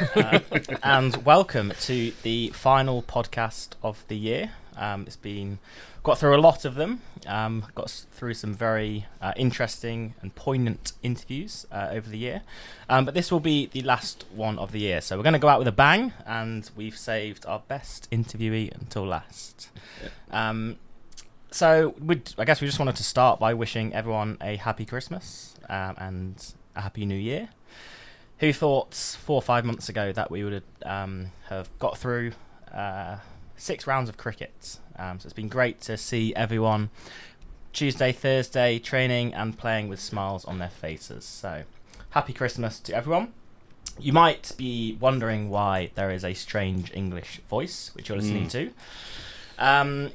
Uh, and welcome to the final podcast of the year. Um, it's been got through a lot of them. Um, got through some very uh, interesting and poignant interviews uh, over the year, um, but this will be the last one of the year. So we're going to go out with a bang, and we've saved our best interviewee until last. Um, so we'd, I guess we just wanted to start by wishing everyone a happy Christmas um, and a happy New Year. Who thought four or five months ago that we would um, have got through uh, six rounds of cricket? Um, so it's been great to see everyone Tuesday, Thursday training and playing with smiles on their faces. So happy Christmas to everyone. You might be wondering why there is a strange English voice which you're listening Mm. to. Um,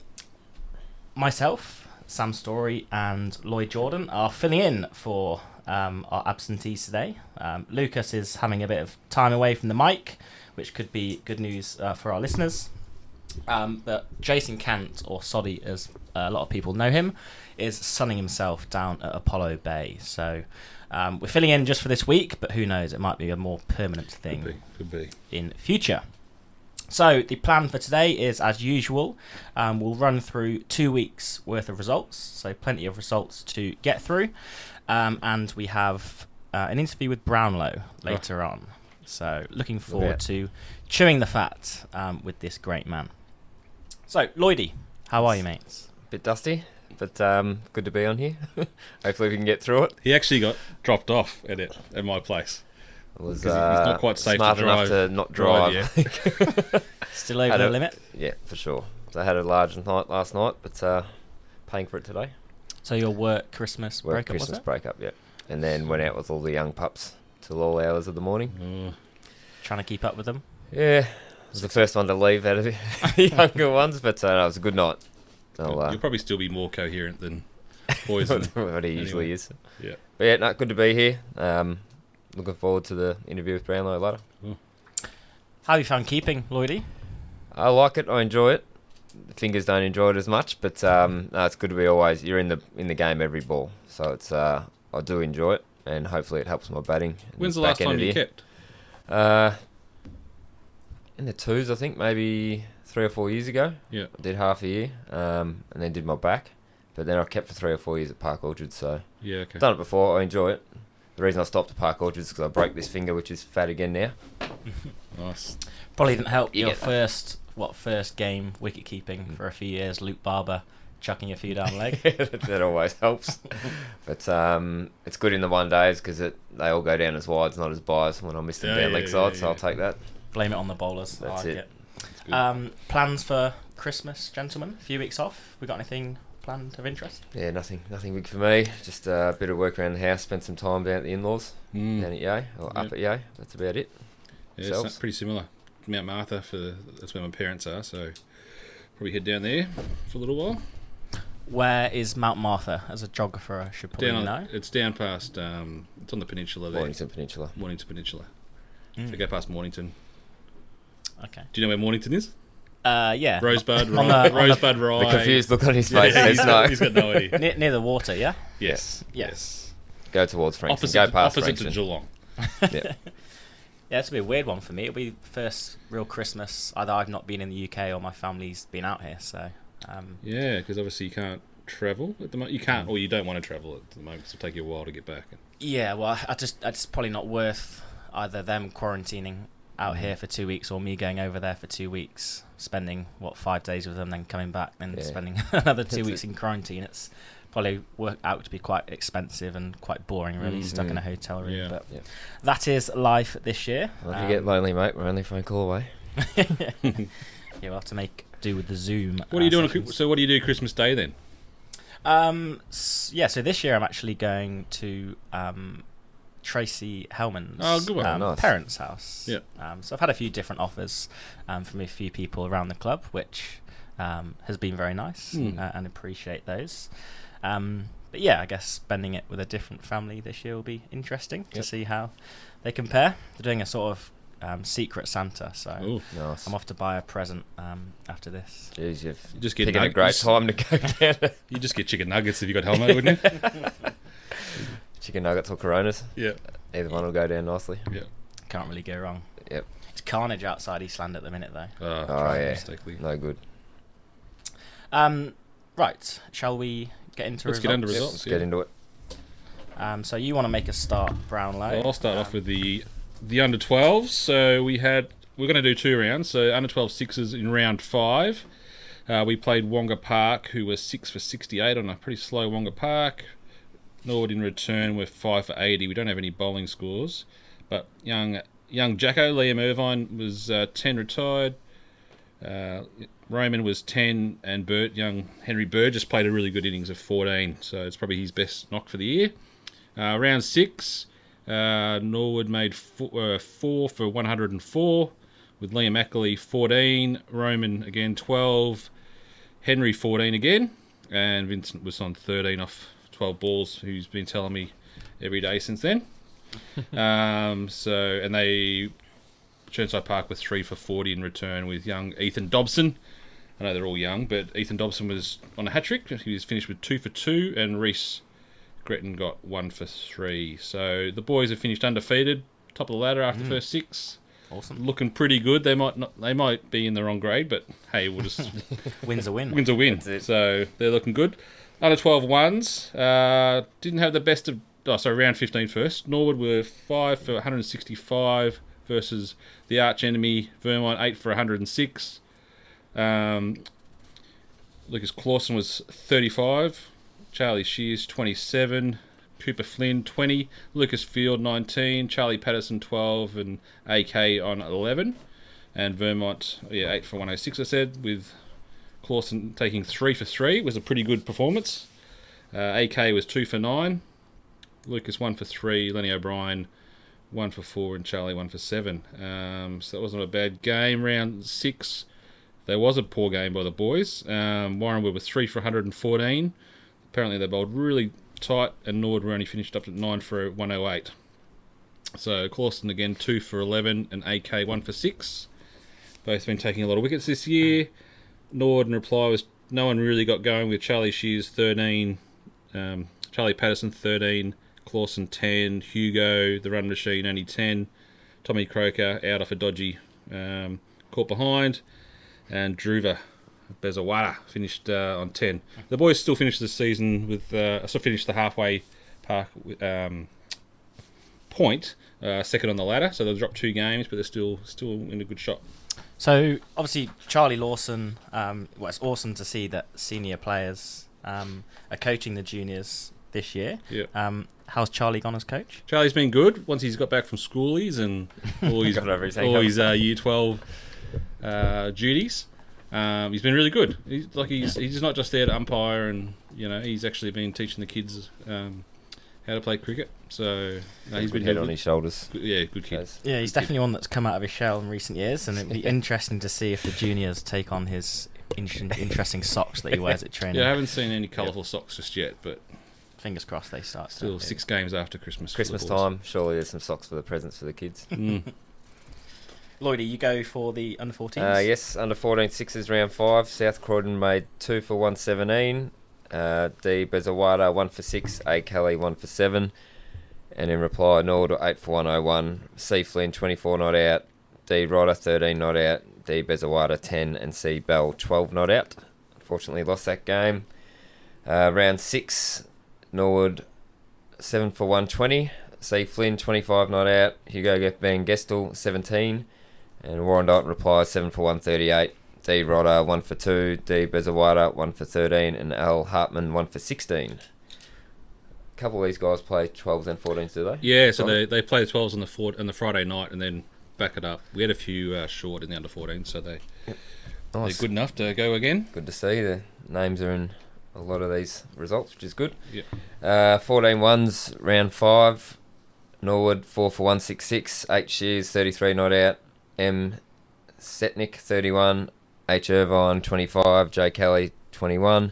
myself, Sam Story, and Lloyd Jordan are filling in for um, our absentees today. Um, Lucas is having a bit of time away from the mic, which could be good news uh, for our listeners. Um, but Jason Kant, or Soddy as a lot of people know him, is sunning himself down at Apollo Bay. So um, we're filling in just for this week, but who knows? It might be a more permanent thing Could be. Could be. in future. So the plan for today is as usual. Um, we'll run through two weeks worth of results, so plenty of results to get through, um, and we have uh, an interview with Brownlow later on. So looking forward to chewing the fat um, with this great man. So Lloydie, how are you, mates? A Bit dusty, but um, good to be on here. Hopefully we can get through it. He actually got dropped off at it at my place. It was 'Cause he- uh, he's not quite safe to smart enough drive- to not drive, drive. Still over Had the a- limit. yeah, for sure. So I had a large night last night, but uh, paying for it today. So your work Christmas Work breakup Christmas was it? breakup, yeah. And then went out with all the young pups till all hours of the morning. Oh, Trying to keep up with them. Yeah, I was the first one to leave out of the younger ones, but uh, no, it was a good night. I'll, uh, You'll probably still be more coherent than Poison. what he usually Anyway. is. yeah. But yeah, no, good to be here. Um, looking forward to the interview with Brownlow later. How have you found keeping, Lloydie? I like it. I enjoy it. The fingers don't enjoy it as much, but um, no, it's good to be always. You're in the in the game every ball, so it's uh, I do enjoy it, and hopefully it helps my batting. When's the last time you year. kept? Uh, in the twos, I think maybe three or four years ago. Yeah. I did half a year, um, and then did my back, but then I kept for three or four years at Park Orchard. So Yeah. Okay. done it before. I enjoy it. The reason I stopped at Park Orchard is because I broke this finger, which is fat again now. Nice. Probably didn't help You your get that. first what first game wicket keeping Mm. for a few years. Luke Barber chucking a few down leg. that always helps. But um, it's good in the one days because they all go down as wide. wides, not as byes. When I miss them Yeah, down yeah, leg yeah, sides, yeah, so I'll take that. Blame it on the bowlers. That's like it. it. Um, plans for Christmas, gentlemen? A few weeks off. We got anything planned of interest? Yeah, nothing, nothing big for me. Just uh, a bit of work around the house. Spend some time down at the in-laws Mm. down at Yea or up at Yea. That's about it. Yeah, it's pretty similar. Mount Martha for that's where my parents are, so probably head down there for a little while. Where is Mount Martha? As a geographer, I should probably Down on, know. it's down past um, it's on the peninsula there. Mornington Peninsula. Mornington Peninsula. Mm. So go past Mornington. Okay. Do you know where Mornington is? Uh, yeah. Rosebud, On Rye, the- on the- Rosebud, Rye. The confused look on his Yeah, face he's, says no. he's got no idea. near, near the water, yeah. Yes. Yes. Go towards Frankston. Opposite, Go past opposite to Frankston. Geelong. yeah. Yeah, it's gonna be a weird one for me. It'll be the first real Christmas either I've not been in the UK or my family's been out here. So, um, Yeah, because obviously you can't travel at the moment. You can't, or you don't want to travel at the moment. 'cause it'll take you a while to get back. yeah, well, I just it's probably not worth either them quarantining out here for two weeks or me going over there for two weeks, spending what five days with them, then coming back, then Yeah. spending another two That's weeks it. in quarantine. It's probably work out to be quite expensive and quite boring, really, Mm. stuck in a Mm. hotel room. Yeah. But Yeah. that is life this year. Well, if you get Um, lonely, mate, we're only phone call away. yeah, we'll have to make do with the Zoom. What are you uh, doing? on sessions. So what do you do Christmas Day then? Um, s- yeah, so this year I'm actually going to um, Tracy Hellman's Oh, good one. um, Nice. parents' house. Yeah. Um, so I've had a few different offers um, from a few people around the club, which um, has been very nice Hmm. uh, and appreciate those. Um, but yeah, I guess spending it with a different family this year will be interesting to see how they compare. They're doing a sort of um, secret Santa, so Oh, Nice. I'm off to buy a present um, after this. Jeez, you've You just get picking a great time to go down. you just get chicken nuggets if you got helmet, wouldn't you? Chicken nuggets or Coronas. yeah. Either one will go down nicely. Yeah. Can't really go wrong. Yep. It's carnage outside Eastland at the minute, though. Uh, Oh, yeah. mistakenly. No good. Um, right. Shall we get into Let's results? get into results. let's yeah. get into it. Um, so you want to make a start, Brownlow? Well, I'll start Um, off with the the under 12s. So we had we're going to do two rounds. So under 12 sixes in round five. Uh, we played Wonga Park, who was six for 68 on a pretty slow Wonga Park. Norwood in return were five for 80. We don't have any bowling scores, but young young Jacko Liam Irvine was uh, 10 retired. Uh, Roman was 10, and Bert, young Henry Burgess played a really good innings of 14. So it's probably his best knock for the year. Uh, round six, uh, Norwood made four, uh, four for 104, with Liam Ackley 14, Roman again 12, Henry 14 again, and Vincent was on 13 off 12 balls, who's been telling me every day since then. um, so, and they, Chirnside Park with three for 40 in return with young Ethan Dobson. I know they're all young, but Ethan Dobson was on a hat trick. He was finished with two for two, and Reese Gretton got one for three. So the boys have finished undefeated, top of the ladder after the first six. Awesome. Looking pretty good. They might not, they might be in the wrong grade, but hey, we'll just Wins a win. wins a win. So they're looking good. Under 12 ones uh, didn't have the best of. Oh, sorry, round 15 first. Norwood were five for 165 versus the arch enemy Vermont eight for 106. Um, Lucas Clausen was 35. Charlie Shears 27. Cooper Flynn 20. Lucas Field 19. Charlie Patterson 12. And AK on 11. And Vermont, yeah, 8 for 106, I said, with Clausen taking 3 for 3. It was a pretty good performance. Uh, AK was 2 for 9. Lucas 1 for 3. Lenny O'Brien 1 for 4. And Charlie 1 for 7. Um, so that wasn't a bad game. Round 6. There was a poor game by the boys. Um, Warranwood was 3 for 114. Apparently they bowled really tight, and Nord were only finished up at 9 for 108. So Clausen again 2 for 11, and AK 1 for 6. Both been taking a lot of wickets this year. Nord in reply was no one really got going with Charlie Shears 13, um, Charlie Patterson 13, Clausen 10, Hugo, the run machine only 10, Tommy Croker out off a dodgy um, caught behind, and Druva Bezawada finished uh, on 10. The boys still finished the season with, uh, still finished the halfway park um, point, uh, second on the ladder, so they'll drop two games, but they're still still in a good shot. So obviously Charlie Lawson. Um, well, it's awesome to see that senior players um, are coaching the juniors this year. Yeah. Um, how's Charlie gone as coach? Charlie's been good once he's got back from schoolies and all his Got over his all his uh, year twelve uh, duties. Um, he's been really good. He's like he's he's not just there to umpire, and you know he's actually been teaching the kids um, how to play cricket. So no, he's Good been head on his shoulders. Good- yeah, good kid. Yeah, he's Good kid. definitely one that's come out of his shell in recent years, and it'd be interesting to see if the juniors take on his in- interesting socks that he wears at training. Yeah, I haven't seen any colourful socks just yet, but Fingers crossed they start. still to- six games after Christmas. Christmas time, surely there's some socks for the presents for the kids. Mm. Lloydie, you go for the under 14s. Uh, yes, under 14 sixes round five. South Croydon made two for 117. Uh, D Bezawada one for six. A Kelly one for seven. And in reply, Nord eight for 101. C Flynn 24 not out. D Ryder 13 not out. D Bezawada 10 and C Bell 12 not out. Unfortunately, lost that game. Uh, round six, Norwood seven for 120. C Flynn 25 not out. Hugo Van Gestel 17. And Warren Warrandyte replies 7 for 138. D Rodder 1 for 2. D Bezawada 1 for 13. And Al Hartman 1 for 16. A couple of these guys play 12s and 14s, do they? Yeah, so they they play the twelves on the four, on the Friday night, and then back it up. We had a few uh, short in the under 14, so they Nice. they're good enough to go again. Good to see. The names are in a lot of these results, which is good. Yeah. Uh, 14 ones, round 5. Norwood 4 for 166. H Shears 33 not out. M Setnik 31. H Irvine 25. J Kelly 21.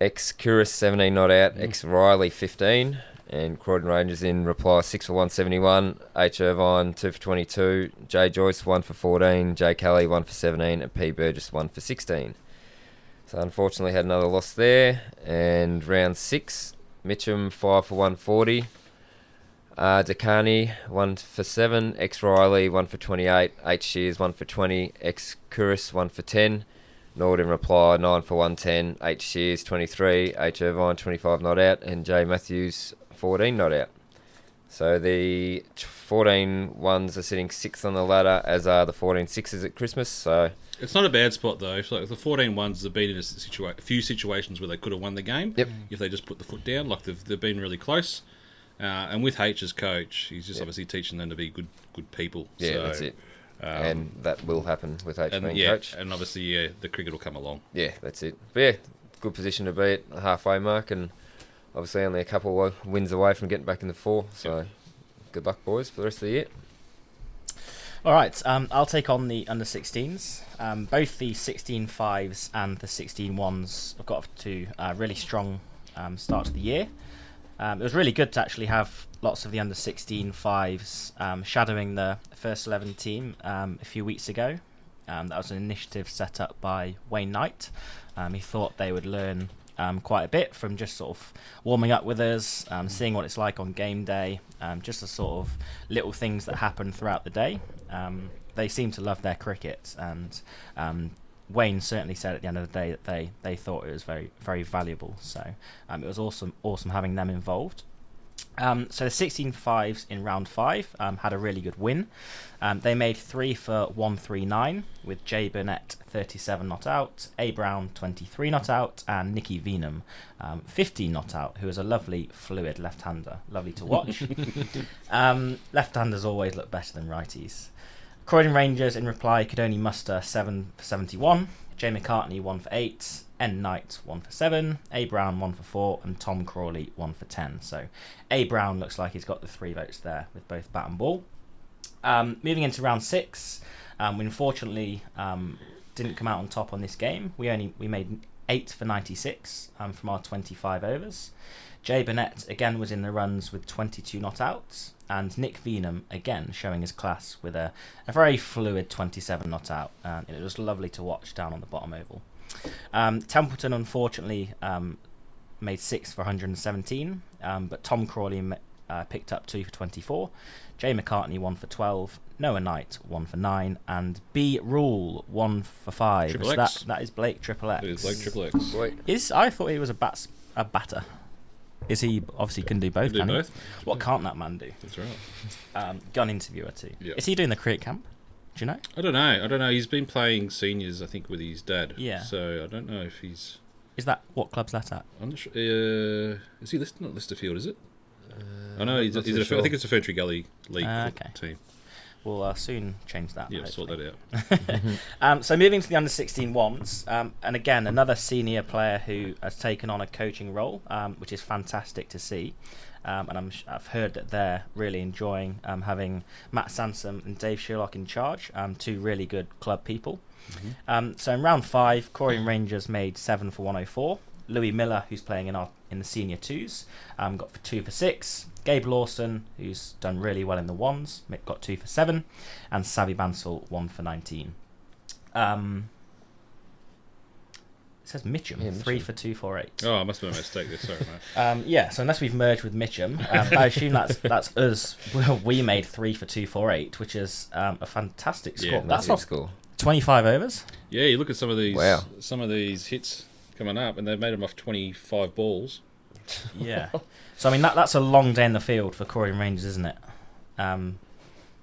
X Curis 17 not out. Mm. X Riley 15. And Croydon Rangers in reply 6 for 171. H Irvine 2 for 22. J Joyce 1 for 14. J Kelly 1 for 17. And P Burgess 1 for 16. So unfortunately had another loss there. And round 6, Mitcham 5 for 140. Uh, Dakani, one for seven. X Riley, one for 28. H Shears, one for 20. X Kuris, one for 10. Nord in reply, nine for 110. H Shears, 23. H Irvine, 25 not out. And J Matthews, 14 not out. So the 14 ones are sitting sixth on the ladder, as are the 14 sixes at Christmas. So It's not a bad spot though. If, like the 14 ones have been in a, situa- a few situations where they could have won the game. Yep. If they just put the foot down, like they've, they've been really close. Uh, and with H's coach, he's just Yep. obviously teaching them to be good good people. yeah, so, that's it. Um, and that will happen with H and being yeah, coach. and obviously yeah, the cricket will come along. Yeah, that's it. But yeah, good position to be at the halfway mark, and obviously only a couple of wins away from getting back in the four. So good luck, boys, for the rest of the year. All right, um, I'll take on the under 16s. Um, both the 16 fives and the 16 ones have got off to a really strong um, start to the year. Um, it was really good to actually have lots of the under 16 fives um, shadowing the first 11 team um, a few weeks ago. That was an initiative set up by Wayne Knight. He thought they would learn um, quite a bit from just sort of warming up with us, um, seeing what it's like on game day, um, just the sort of little things that happen throughout the day. Um, they seem to love their cricket, and um, Wayne certainly said at the end of the day that they, they thought it was very very valuable. So it was awesome awesome having them involved. Um, so the 16 fives in round five um, had a really good win. Um, they made three for 139 with Jay Burnett 37 not out, A Brown 23 not out, and Nicky Venum um, 15 not out, who is a lovely fluid left-hander, lovely to watch. um, left-handers always look better than righties. Croydon Rangers in reply could only muster 7 for 71, Jay McCartney 1 for 8, N Knight 1 for 7, A Brown 1 for 4, and Tom Crawley 1 for 10. So A Brown looks like he's got the three votes there with both bat and ball. Um, moving into round six, um, we unfortunately um, didn't come out on top on this game. We only we made eight for 96 um, from our 25 overs. Jay Burnett again was in the runs with 22 not outs, and Nick Venum again showing his class with a, a very fluid 27 not out. And it was lovely to watch down on the bottom oval. Um, Templeton unfortunately um, made six for 117, um, but Tom Crawley uh, picked up two for 24. Jay McCartney one for 12. Noah Knight one for nine, and B Rule one for five. Triple So X. That that is Blake Triple X. It is like triple X. Boy, Is I thought he was a bats a batter. Is he obviously can do both? Do can he? both. What can't that man do? That's right. Um, gun interviewer too. Yeah. Is he doing the cricket camp? Do you know? I don't know. I don't know. He's been playing seniors, I think, with his dad. Yeah. So I don't know if he's. Is that what club's that at? I'm not sure. Uh, is he listed? Not Lysterfield, is it? I know. not- He's, he's too a, sure. I think it's a Ferntree Gully League club okay. team. We'll uh, soon change that. Yeah, sort that out. Um, so moving to the under 16 ones, um, and again another senior player who has taken on a coaching role, um, which is fantastic to see. Um, and I'm, I've heard that they're really enjoying um, having Matt Sansom and Dave Sherlock in charge, um, two really good club people. Um, so in round five, Croydon Rangers made seven for 104. Louis Miller, who's playing in our in the senior twos, um, got for two for six. Gabe Lawson, who's done really well in the ones, got two for seven, and Savvy Bansal one for nineteen. Um, it says Mitcham, Yeah, three Mitcham. for two for eight. Oh, I must have made a mistake there. Sorry, mate. Um, yeah, so unless we've merged with Mitcham, um, I assume that's that's us. We made three for two for eight, which is um, a fantastic score. That's that's a off score. twenty-five overs. Yeah, you look at some of these. Wow. Some of these hits coming up, and they've made them off 25 balls. Yeah. so I mean that that's a long day in the field for Croydon Rangers, isn't it? Um,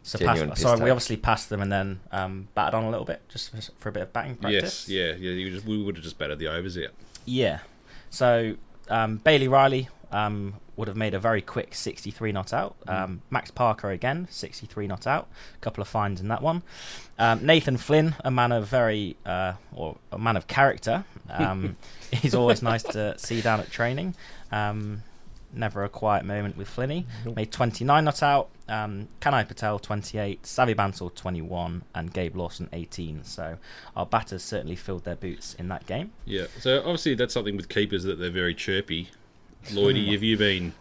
so pass, we obviously passed them and then um, batted on a little bit just for, for a bit of batting practice. Yes, yeah, yeah. You just, we would have just batted the overs out. Yeah. So um, Bailey Riley um, would have made a very quick 63 not out. Um, Max Parker again, 63 not out. A couple of fines in that one. Um, Nathan Flynn, a man of very uh, or a man of character. Um, he's always nice to see down at training. Um, never a quiet moment with Flinny. Made 29 not out. Um, Kanai Patel 28, Savvy Bansal 21, and Gabe Lawson 18. So our batters certainly filled their boots in that game. Yeah. So obviously that's something with keepers that they're very chirpy. Lloydie, have you been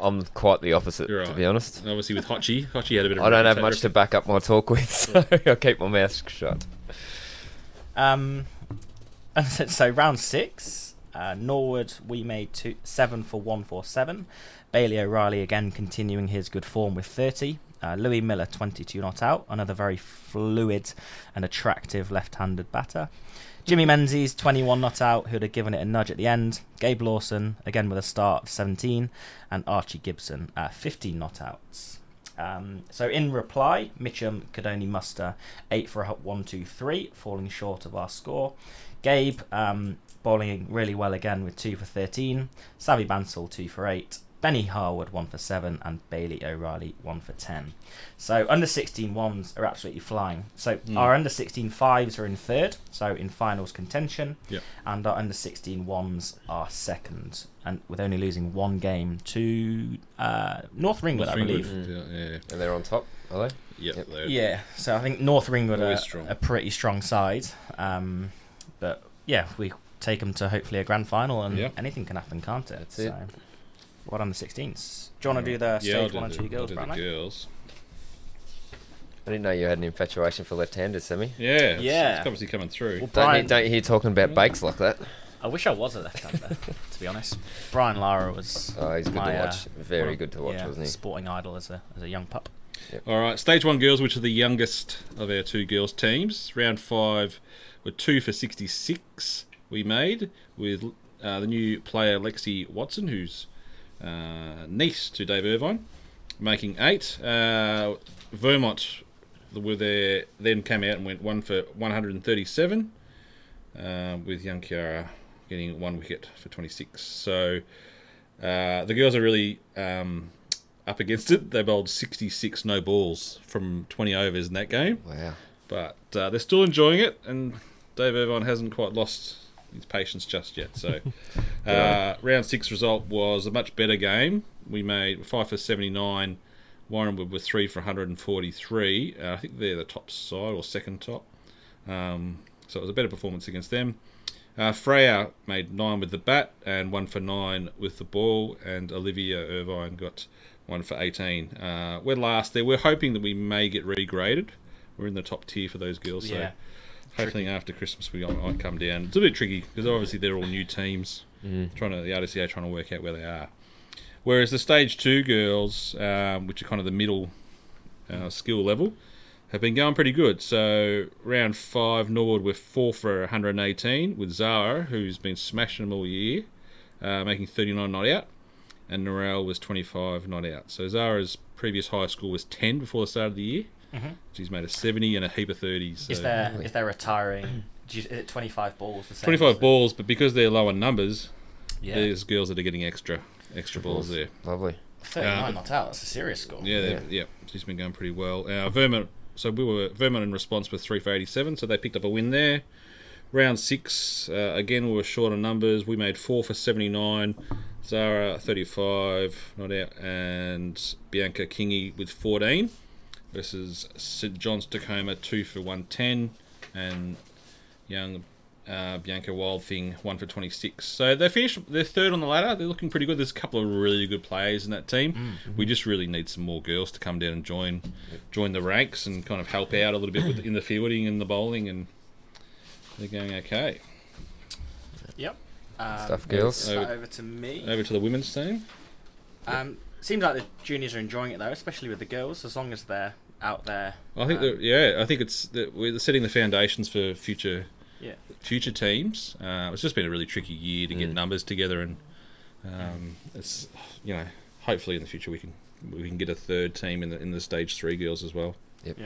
I'm quite the opposite, to be honest. obviously with Hotchie? Hotchie had a bit of. I don't have reputa- much to back up my talk with, so I'll keep my mouth shut. Um, and so, so round six, Uh, Norwood, we made two, 7 for 147. Bailey O'Reilly again continuing his good form with 30. Uh, Louis Miller, 22 not out. Another very fluid and attractive left handed batter. Jimmy Menzies, 21 not out, who'd have given it a nudge at the end. Gabe Lawson, again with a start of 17. And Archie Gibson, uh, 15 not outs. Um, so in reply, Mitcham could only muster 8 for a 1 2 3, falling short of our score. Gabe um, bowling really well again with 2 for 13. Savvy Bansal 2 for 8. Benny Harwood 1 for 7. And Bailey O'Reilly 1 for 10. So under 16 ones are absolutely flying. So Mm. our under 16 fives are in third, so in finals contention. Yep. And our under 16 ones are second, and with only losing one game to uh, North Ringwood, I Ringwood, believe. Yeah, yeah, And they're on top, are they? Yep, Yep. Yeah, so I think North Ringwood Always are strong. a pretty strong side. Um, but yeah, we take them to hopefully a grand final, and Yeah. anything can happen, can't it? That's so, it. What on the 16s? Do you want to do the Yeah, I'll stage do one and two girls, do girls. I didn't know you had an infatuation for left-handers, Sammy. Yeah, it's, Yeah. it's obviously coming through. Well, Don't, you, don't you hear talking about bakes like that? I wish I was a left-hander, to be honest. Brian Lara was Oh, he's good my, to uh, watch. Very good to watch, yeah, wasn't he? Sporting idol as a as a young pup. All right, stage one girls, which are the youngest of our two girls teams. Round five were two for sixty-six. We made with uh, the new player Lexi Watson, who's uh, niece to Dave Irvine, making eight. Uh, Vermont were there, then came out and went one for one hundred and thirty-seven, uh, with young Kiara getting one wicket for twenty-six. So uh, the girls are really. Um, up against it. They bowled 66 no balls from 20 overs in that game, Wow. but uh, they're still enjoying it, and Dave Irvine hasn't quite lost his patience just yet. So, uh, round six result was a much better game. We made five for 79. Warranwood with three for 143. Uh, I think they're the top side or second top. Um, so it was a better performance against them. Uh, Freya made nine with the bat and one for nine with the ball, and Olivia Irvine got one for 18. Uh, we're last there. We're hoping that we may get regraded. We're in the top tier for those girls, so Yeah. Hopefully after Christmas we might come down. It's a bit tricky because obviously they're all new teams, Mm. trying to the RDCA trying to work out where they are. Whereas the stage two girls, um, which are kind of the middle uh, skill level, have been going pretty good. So round five, Norwood were four for 118 with Zara, who's been smashing them all year, uh, making 39 not out, and Norel was 25 not out. So Zara's previous high score was 10 before the start of the year. Mhm. She's made a 70 and a heap of 30s. So Is there Really? is there retiring? you- Is it 25 balls? The same 25 as the- balls, but because they're lower numbers, Yeah. there's girls that are getting extra extra balls there. Lovely. 39 Uh, not out. That's a serious score. Yeah, yeah, yeah. She's been going pretty well. Uh, Vermont. So we were Vermont in response with three for eighty-seven. So they picked up a win there. Round six, uh, again we were short on numbers. We made four for seventy-nine. Zara thirty-five, not out, and Bianca Kingy with fourteen. Versus St John's Tacoma two for one ten, and young uh, Bianca Wild Thing one for twenty six. So they finished. They're third on the ladder. They're looking pretty good. There's a couple of really good players in that team. Mm. We just really need some more girls to come down and join join the ranks and kind of help out a little bit with in the fielding and the bowling, and they're going okay. Yep. Um, Stuff, girls. Over- over to me. Over to the women's team. Um, seems like the juniors are enjoying it though, especially with the girls, as long as they're out there. I think um, that yeah, I think it's that we're setting the foundations for future Yeah. future teams. Uh, it's just been a really tricky year to get Mm. numbers together, and um, it's you know hopefully in the future we can we can get a third team in the in the stage three girls as well. Yep.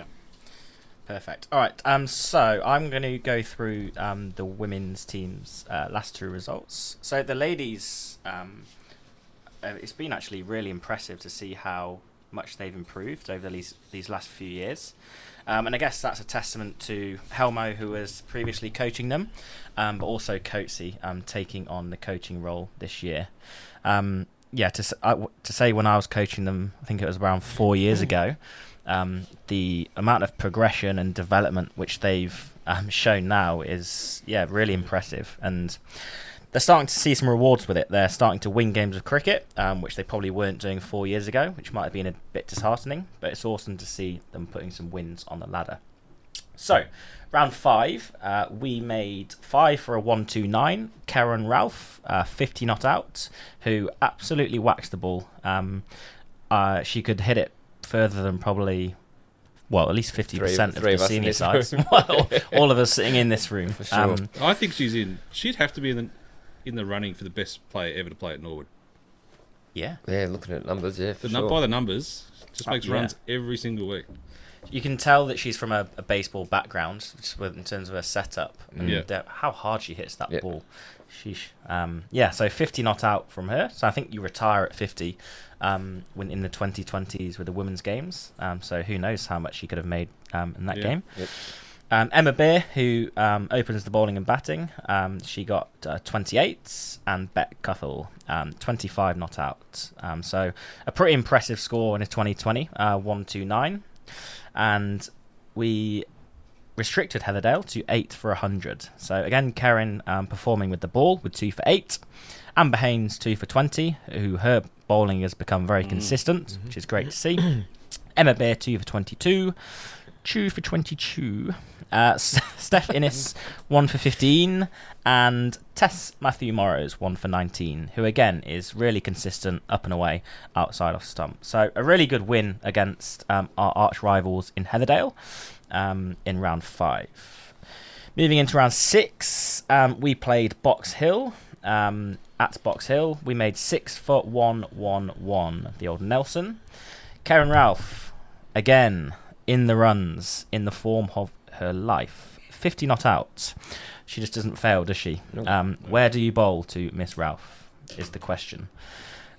Perfect. All right. Um. So I'm going to go through um the women's team's uh, last two results. So the ladies, um, uh, it's been actually really impressive to see how much they've improved over these these last few years. Um, and I guess that's a testament to Helmo, who was previously coaching them, um, but also Coatsy um, taking on the coaching role this year. Um, yeah, to I w to say when I was coaching them, I think it was around four years ago. Um, the amount of progression and development which they've um, shown now is yeah really impressive, and they're starting to see some rewards with it. They're starting to win games of cricket, um, which they probably weren't doing four years ago, which might have been a bit disheartening. But it's awesome to see them putting some wins on the ladder. So, round five, uh, we made five for a one-two-nine. Karen Ralph, uh, fifty not out, who absolutely waxed the ball. Um, uh, she could hit it further than probably, well, at least fifty percent of three the of senior this sides. room. well, all of us sitting in this room. For sure. Um, I think she's in. She'd have to be in the in the running for the best player ever to play at Norwood. yeah, Yeah, looking at numbers, yeah, for The, sure. By the numbers, just Uh, makes yeah. runs every single week. you can tell that she's from a, a baseball background, with, in terms of her setup and Yeah. uh, how hard she hits that Yeah. ball. Sheesh. Um, yeah, so 50 not out from her. So I think you retire at 50 um, when in the 2020s with the women's games. Um, so who knows how much she could have made um, in that Yeah. game. Yep. Um, Emma Beer, who um, opens the bowling and batting, um, she got uh, 28, and Beck Cuthell, um, 25 not out. Um, so a pretty impressive score in a 2020, uh, 129. And we restricted Heatherdale to 8 for 100. So again, Karen um, performing with the ball with 2 for 8. Amber Haynes, 2 for 20, who her bowling has become very consistent, which is great to see. Emma Beer, 2 for 22. 2 for 22. Uh, Steph Innes, 1 for 15. And Tess Matthew Morrows, 1 for 19, who again is really consistent up and away outside off stump. So a really good win against um, our arch rivals in Heatherdale um, in round 5. Moving into round 6, um, we played Box Hill. Um, at Box Hill, we made 6 for 1 1 1, the old Nelson. Karen Ralph, again, in the runs, in the form of her life. 50 not out. She just doesn't fail, does she? Um, where do you bowl to Miss Ralph? Is the question.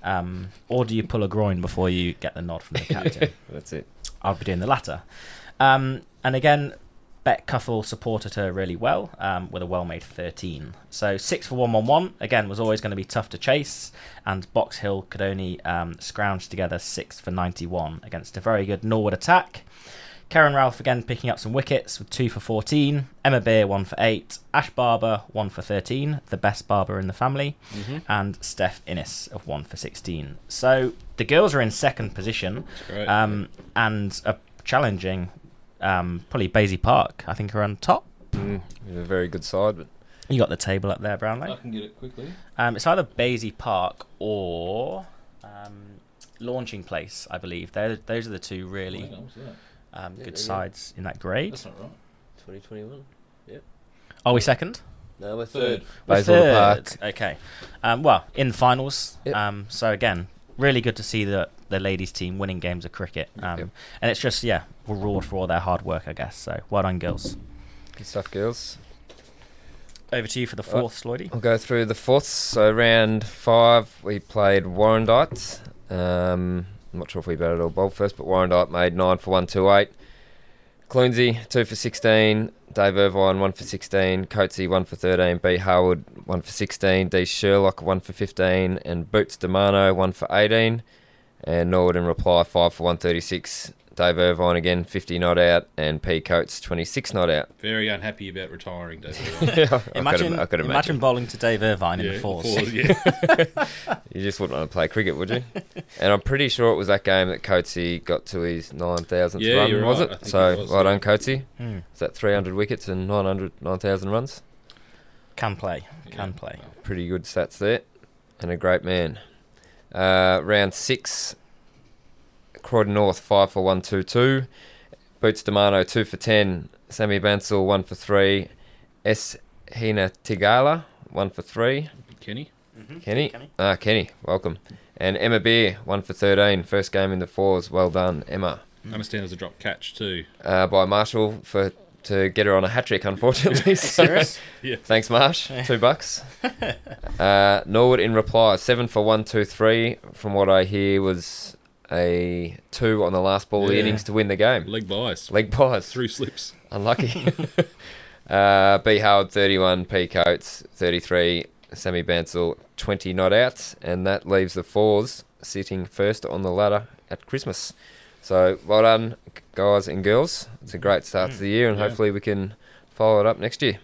Um, or do you pull a groin before you get the nod from the captain? That's it. I'll be doing the latter. Um, and again, Beck Cuthell supported her really well um, with a well made 13. So 6 for 111, again, was always going to be tough to chase. And Box Hill could only um, scrounge together 6 for 91 against a very good Norwood attack. Karen Ralph again picking up some wickets with 2 for 14. Emma Beer 1 for 8. Ash Barber 1 for 13, the best barber in the family. And Steph Innes of 1 for 16. So the girls are in second position um, and are challenging um, probably Basie Park. I think are on top. Mm, a very good side, but You got the table up there, I Brownlow. can get it quickly. Um, it's either Basie Park or um, Launching Place, I believe. They're, those are the two really Hang on, what's that? um, Yeah, good there you go. sides in that grade. That's not right. 2021. Are we second? No, we're Third. We're Bayswater third. Park. Okay. Um, well, in the finals. Yep. Um, so again, really good to see the the ladies team winning games of cricket. Um, Yep. and it's just yeah, reward for all their hard work, I guess. So well done, girls. Good stuff, girls. Over to you for the Right. fourth, Sloydie. I'll go through the fourths. So round five, we played Warrandyte. Um, I'm not sure if we batted or bowled first, but Warrandyte made nine for one two eight. Clunesy two for sixteen. Dave Irvine one for sixteen. Coatsy one for thirteen. B Howard one for sixteen. D Sherlock one for fifteen. And Boots Demano one for eighteen. And Norwood in reply five for one thirty six. Dave Irvine again fifty not out. And P Coates twenty six not out. Very unhappy about retiring, David. I could Imagine, im- I could imagine bowling to Dave Irvine in yeah, the fours. fours, yeah. You just wouldn't want to play cricket, would you? and I'm pretty sure it was that game that Coatsy got to his 9,000th Yeah, run, was right. it? So, it was, well done, yeah. Coatsy. Hmm. Is that 300 wickets and 900, 9,000 runs? Can play, can Yeah. play. Pretty good stats there. And a great man. Uh, round six, Croydon North, 5 for 1 2 2. Boots Demano, 2 for 10. Sammy Bansal, 1 for 3. S. Hina Tigala, 1 for 3. Kenny. Kenny? Kenny. Ah, Kenny, welcome. And Emma Beer, 1 for 13. First game in the fours. Well done, Emma. I understand there's a drop catch too. Uh, by Marshall for to get her on a hat trick, unfortunately. So, Serious? Yeah. Thanks, Marsh. Two bucks. uh, Norwood in reply, 7 for 1 2 3. From what I hear, was a 2 on the last ball of the Yeah. innings to win the game. Leg byes. Leg pies. Through slips. Unlucky. uh, B. Howard 31, P. Coates 33, Sammy Bansal 20 not out, and that leaves the fours sitting first on the ladder at Christmas. So well done, guys and girls. It's a great start to the year, and Yeah. hopefully we can follow it up next year.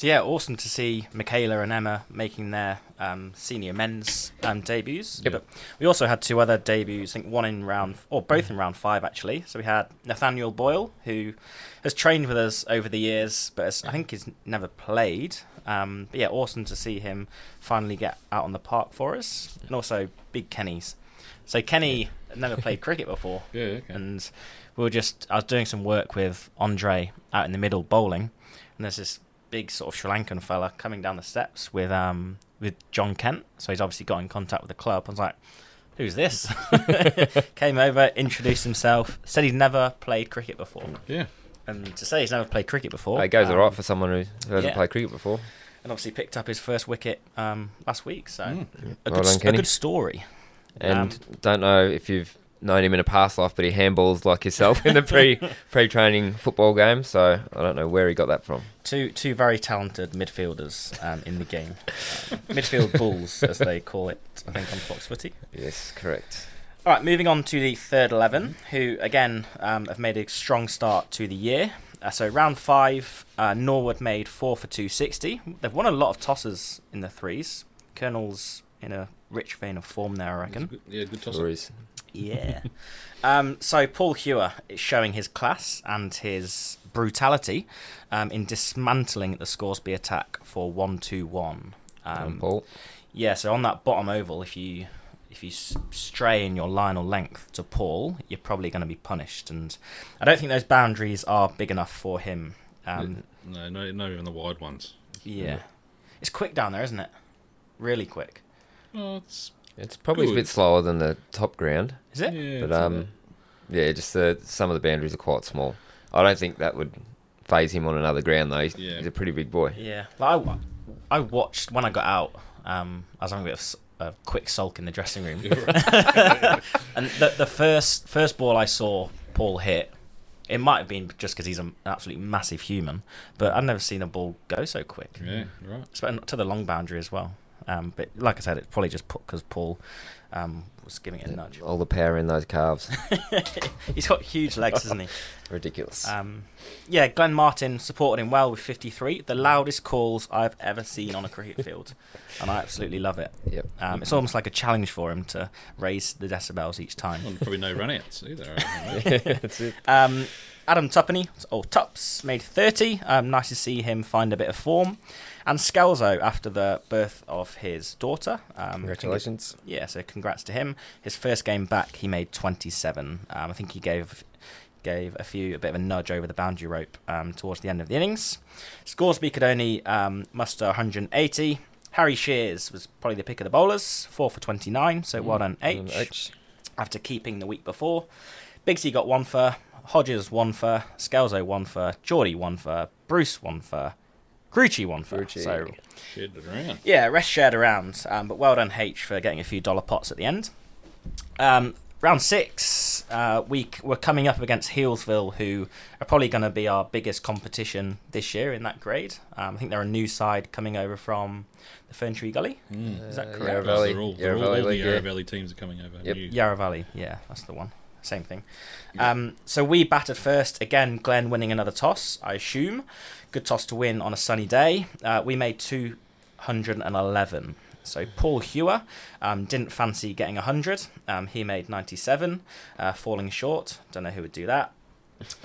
So yeah, awesome to see Michaela and Emma making their um, senior men's um, debuts. Yep. But we also had two other debuts. I think one in round, or both in round five actually. So we had Nathaniel Boyle, who has trained with us over the years, but has, I think he's never played. Um, but yeah, awesome to see him finally get out on the park for us, and also Big Kenny's. So Kenny had never played cricket before, Yeah, okay. and we were just I was doing some work with Andre out in the middle bowling, and there's this big sort of Sri Lankan fella coming down the steps with um with John Kent. So he's obviously got in contact with the club. I was like, "Who's this?" Came over, introduced himself, said he'd never played cricket before, yeah. and to say he's never played cricket before, it goes um, alright for someone who, who hasn't yeah. played cricket before. and obviously picked up his first wicket um last week. So Mm. a, Well good, done, a good story. And Um, don't know if you've known him in a past life, but he handballs like yourself in the pre pre training football game. So I don't know where he got that from. Two two very talented midfielders um, in the game, midfield bulls as they call it. I think on Fox Footy. Yes, correct. All right, moving on to the third eleven, who again um, have made a strong start to the year. Uh, so round five, uh, Norwood made four for two sixty. They've won a lot of tosses in the threes. Colonel's in a rich vein of form there, I reckon. good- Yeah, good toss. Yeah. um, so Paul Hewer is showing his class and his brutality um, in dismantling the Scoresby attack for one two one. Um, Paul. yeah, so on that bottom oval, if you if you stray in your line or length to Paul, you're probably going to be punished. And I don't think those boundaries are big enough for him. Um, No, no, not even the wide ones. yeah, it's quick down there, isn't it? Really quick. Oh, it's It's probably a bit slower than the top ground, Is it? yeah. but um, yeah, just the some of the boundaries are quite small. I don't think that would phase him on another ground though. He's, Yeah. he's a pretty big boy. Yeah, like I, I watched when I got out. Um, I was having a bit of a quick sulk in the dressing room, and the the first first ball I saw Paul hit, it might have been just because he's an absolutely massive human, but I've never seen a ball go so quick. yeah, right. Espe- to the long boundary as well. Um, but like I said, it's probably just because Paul um, was giving it a nudge. All the power in those calves, He's got huge legs, isn't he? ridiculous. Um, yeah, Glenn Martin supported him well with 53. The loudest calls I've ever seen on a cricket field, and I absolutely love it. yep. Um, it's almost like a challenge for him to raise the decibels each time. Well, probably no runouts either. I reckon, right? That's it. Um, Adam Tuppeny, or Tups, made 30. Um, nice to see him find a bit of form. And Scalzo, after the birth of his daughter. Um, Congratulations. Yeah, so congrats to him. His first game back, he made 27. Um, I think he gave gave a few a bit of a nudge over the boundary rope um, towards the end of the innings. Scoresby could only um, muster 180. Harry Shears was probably the pick of the bowlers, four for 29. So well done, H, H. after keeping the week before. Bigsy got one for, Hodges one for, Scalzo one for, Geordie one for, Bruce one for, Grucci one for. Grucci. So Shared it around. yeah, rest shared around, um, but well done H for getting a few dollar pots at the end. Um, round six, uh, we c- we're coming up against Healesville, who are probably going to be our biggest competition this year in that grade. Um, I think they're a new side coming over from the Fern Tree Gully. Mm. Is that Uh, correct? Yarra Valley. they're all, Yarra they're all, Valley all the Yarra yeah. Valley teams are coming over. Yep. New. Yarra Valley, yeah, that's the one. Same thing. Um, so we batted first. Again, Glenn winning another toss, I assume. Good toss to win on a sunny day. Uh, we made 211. So Paul Hewer um, didn't fancy getting 100. Um, he made 97, uh, falling short. Don't know who would do that.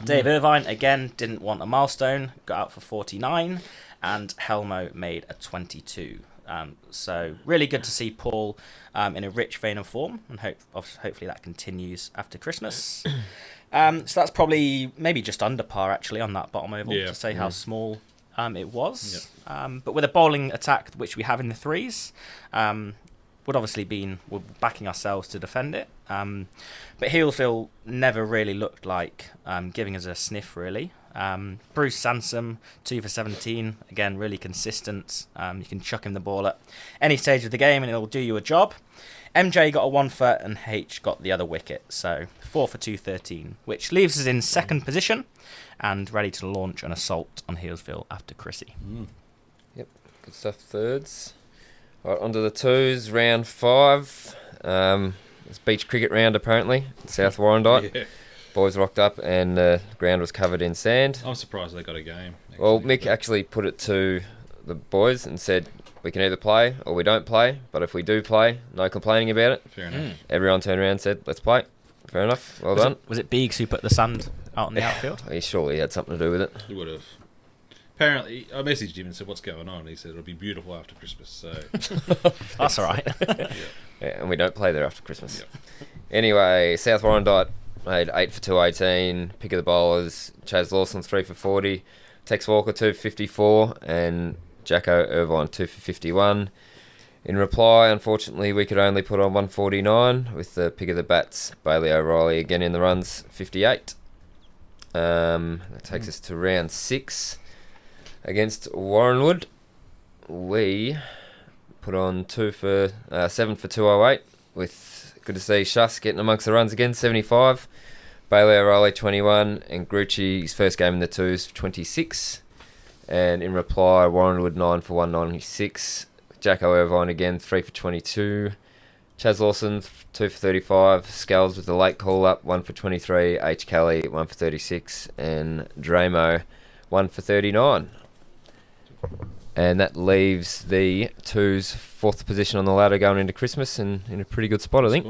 Dave Irvine, again, didn't want a milestone, got out for 49. And Helmo made a 22. Um, so really good to see Paul um, in a rich vein of form, and hope hopefully that continues after Christmas. Um, so that's probably maybe just under par actually on that bottom oval Yeah. to say how Mm. small um, it was. Um, but with a bowling attack which we have in the threes, um, would obviously been we're backing ourselves to defend it. Um, but Healesville never really looked like um, giving us a sniff really. Um, Bruce Sansom, two for 17, again really consistent. Um, you can chuck him the ball at any stage of the game and it'll do you a job. MJ got a one for and H got the other wicket, so four for two thirteen, which leaves us in second position and ready to launch an assault on Healesville after Chrissy. Mm. Good stuff. Thirds. All right, onto the twos. Round five. Um, it's beach cricket round apparently. South Warrandyte. Yeah. Boys rocked up and the ground was covered in sand. I'm surprised they got a game. Well, Mick but- actually put it to the boys and said we can either play or we don't play. But if we do play, no complaining about it. Fair enough. Hmm. Everyone turned around and said, let's play. Fair enough. Well Was done. it, was it Beegs who put the sand out on the outfield? He surely had something to do with it. You would have. Apparently, I messaged him and said, "What's going on?" And he said, "It'll be beautiful after Christmas." So That's all right. Yeah, and we don't play there after Christmas. Yep. Anyway, South Warrandyte made 8 for 218. Pick of the bowlers, Chaz Lawson 3 for 40. Tex Walker 2 for 54. And Jacko Irvine 2 for 51. In reply, unfortunately, we could only put on 149 with the pick of the bats, Bailey O'Reilly again in the runs, 58. Um, that takes us to round six against Warranwood. We put on two for uh, seven for 208 with good to see Shus getting amongst the runs again, 75. Bailey O'Reilly 21 and Grucci his first game in the twos 26. And in reply, Warranwood 9 for 196. Jacko Irvine again 3 for 22. Chaz Lawson 2 for 35. Scales with the late call up 1 for 23. H. Kelly 1 for 36. And Dramo 1 for 39. And that leaves the twos fourth position on the ladder going into Christmas and in a pretty good spot, I think.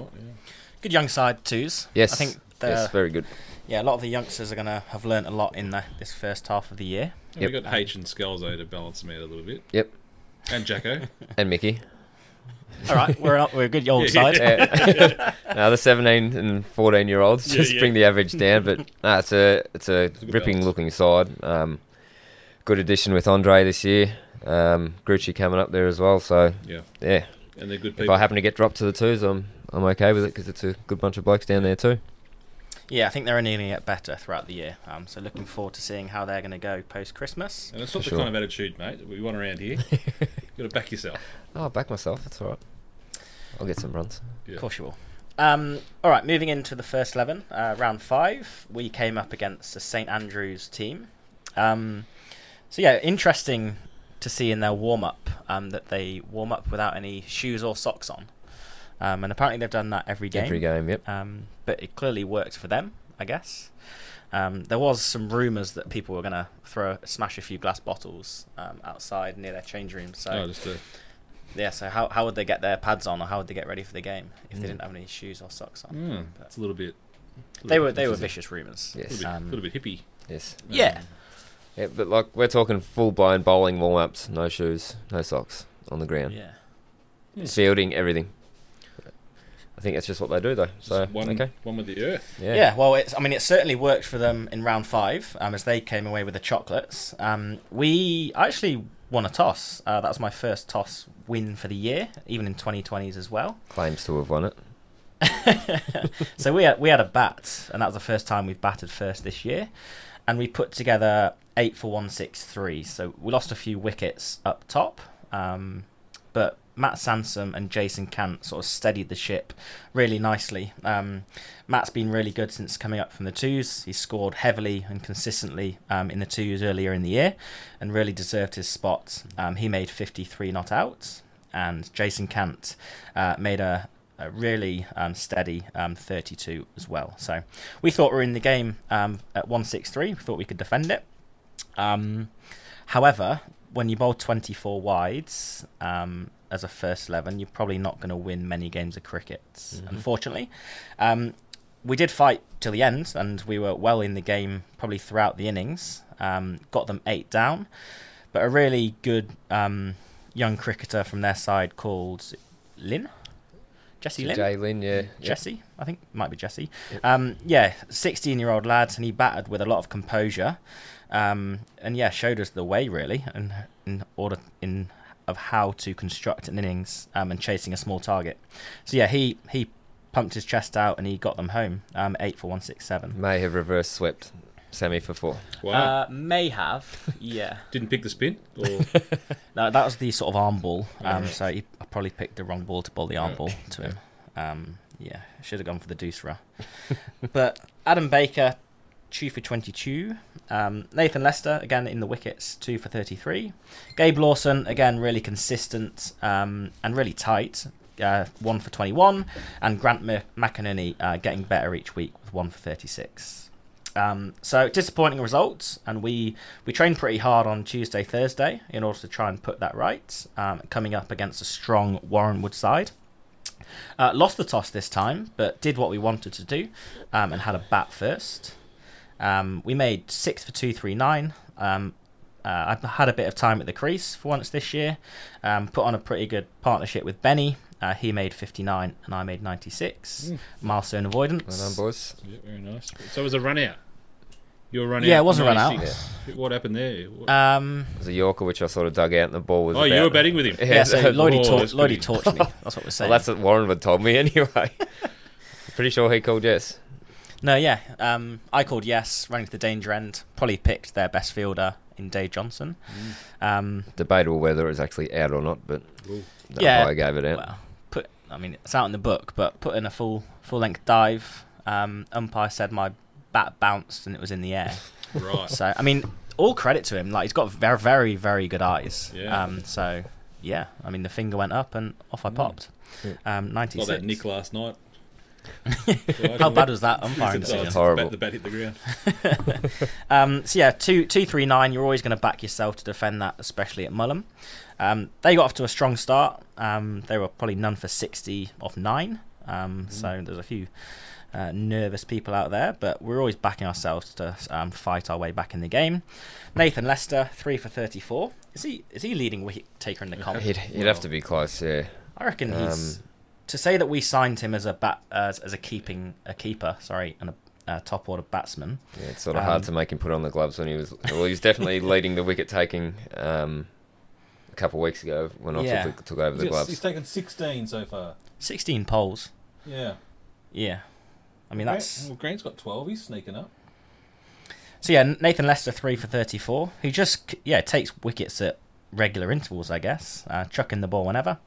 Good young side twos. Yes. I think Yes, very good. Yeah, a lot of the youngsters are going to have learnt a lot in the, this first half of the year. And Yep. We got H and Scalzo to balance them out a little bit. Yep. And Jacko. And Mickey. All right, we're not, we're a good old Yeah, side. Yeah. now the 17 and 14 year olds just yeah. bring the average down, but nah, it's a it's a a ripping balance. looking side. Um, good addition with Andre this year. Um, Grucci coming up there as well. So yeah. yeah, And they're good if. I happen to get dropped to the twos, I'm I'm okay with it because it's a good bunch of blokes down there too. Yeah, I think they're only going to get better throughout the year. Um, so looking forward to seeing how they're going to go post Christmas. and it's not For the sure. kind of attitude, mate, that we want around here. You've got to back yourself. Oh, I'll back myself. That's all right. I'll get some runs. Yeah. Of course you will. Um, all right, moving into the first 11, uh, round five, we came up against the St Andrews team. Um, so, yeah, interesting to see in their warm up um, that they warm up without any shoes or socks on. Um, and apparently they've done that every game. Every game, yep. Um, but it clearly worked for them, I guess. Um, there was some rumours that people were going to throw smash a few glass bottles um, outside near their change room. So Oh, just a, yeah, so how, how would they get their pads on, or how would they get ready for the game if they Mm. didn't have any shoes or socks on? mm, But it's a little bit. a they were bit they were vicious rumours. A Yes. little bit, Um, little bit hippie. Yes. Yeah. Um, Yeah, but like we're talking full blown bowling warm ups, no shoes, no socks on the ground, Yeah. Hmm. fielding everything. I think that's just what they do though. So one, okay, one with the earth. yeah, Yeah. well, it's I mean it certainly worked for them in round five um, as they came away with the chocolates. Um, we actually won a toss. Uh, that was my first toss win for the year, even in 2020s as well. claims to have won it. so we had we had a bat, and that was the first time we've batted first this year, and we put together eight for one six three. So we lost a few wickets up top, um, but Matt Sansom and Jason Kant sort of steadied the ship really nicely. Um, Matt's been really good since coming up from the twos. He's scored heavily and consistently um, in the twos earlier in the year, and really deserved his spot. Um, he made fifty three not out, and Jason Kant uh, made a a really um, steady um, 32 as well. So we thought we were in the game um, at 163. We thought we could defend it. However, when you bowl 24 wides um, as a first 11, you're probably not going to win many games of cricket, Mhm. unfortunately. Um, we did fight till the end, and we were well in the game probably throughout the innings. Um, got them eight down, but a really good um, young cricketer from their side called Lynn. Jesse Lynn. Jay Lynn, yeah, yep. Jesse, I think might be Jesse. Yep. Um, yeah, sixteen-year-old lad, and he batted with a lot of composure, um, and yeah, showed us the way really, and in order in of how to construct an innings um, and chasing a small target. So yeah, he he pumped his chest out and he got them home, um, eight for one six seven. may have reverse swept semi for four. Wow. Uh, may have, yeah. Didn't pick the spin? Or No, that was the sort of arm ball. Um, so he I probably picked the wrong ball to bowl the arm ball to him. Um, yeah, should have gone for the doosra. but Adam Baker, two for twenty-two. Um, Nathan Lester again in the wickets, two for thirty-three. Gabe Lawson again really consistent um, and really tight. Uh, one for 21, and Grant McInerney uh, getting better each week with one for 36. Um, so disappointing results, and we we trained pretty hard on Tuesday, Thursday in order to try and put that right. Um, coming up against a strong Warranwood side, uh, lost the toss this time, but did what we wanted to do, um, and had a bat first. Um, we made six for two, three, nine. Um, uh, I've had a bit of time at the crease for once this year. Um, put on a pretty good partnership with Benny. Uh, he made 59 and I made 96. Mm. Milestone avoidance. Well done, boys. Yeah, very nice. So it was a run out. You were running out? Yeah, out. it was a run out. 96. What happened there? What- Um, It was a Yorker which I sort of dug out, and the ball was. oh, you were betting with him. yeah, so Lloydie, Oh, tor- Lloydie torched me. That's what we're Well, saying. that's what Warren would told me anyway. Pretty sure he called yes. No, yeah. Um, I called yes, running to the danger end. Probably picked their best fielder in Dave Johnson. Um, Debatable whether it was actually out or not, but Ooh. the Yeah, I gave it out. well, put. I mean, it's out in the book, but put in a full full length dive. Um, umpire said my bat bounced and it was in the air. Right. So I mean, all credit to him. Like he's got very, very, very good eyes. Yeah. Um. So yeah, I mean, the finger went up and off I popped. Um. Ninety Like that Nick last night. How bad was that umpiring It's decision? Horrible. The bat hit the ground. Um, so yeah, two two three nine. You're always going to back yourself to defend that, especially at Mullum. Um, they got off to a strong start. Um, they were probably none for sixty off nine. Um, So there's a few uh, nervous people out there, but we're always backing ourselves to um, fight our way back in the game. Nathan Lester three for thirty four. Is he is he leading wicket taker in the comp? He'd, he'd have to be close, yeah. I reckon he's Um, to say that we signed him as a bat as, as a keeping a keeper. Sorry, and a uh, top order batsman. Yeah, it's sort of hard Um, to make him put on the gloves when he was. Well, he was definitely leading the wicket taking um, a couple of weeks ago when I Yeah. took, took over the He's, gloves. he's taken 16 so far. Sixteen poles. Yeah. Yeah. I mean, that's. Well, Grant's got 12. He's sneaking up. So, yeah, Nathan Lester, 3 for 34. He just, yeah, takes wickets at regular intervals, I guess, uh, chucking the ball whenever.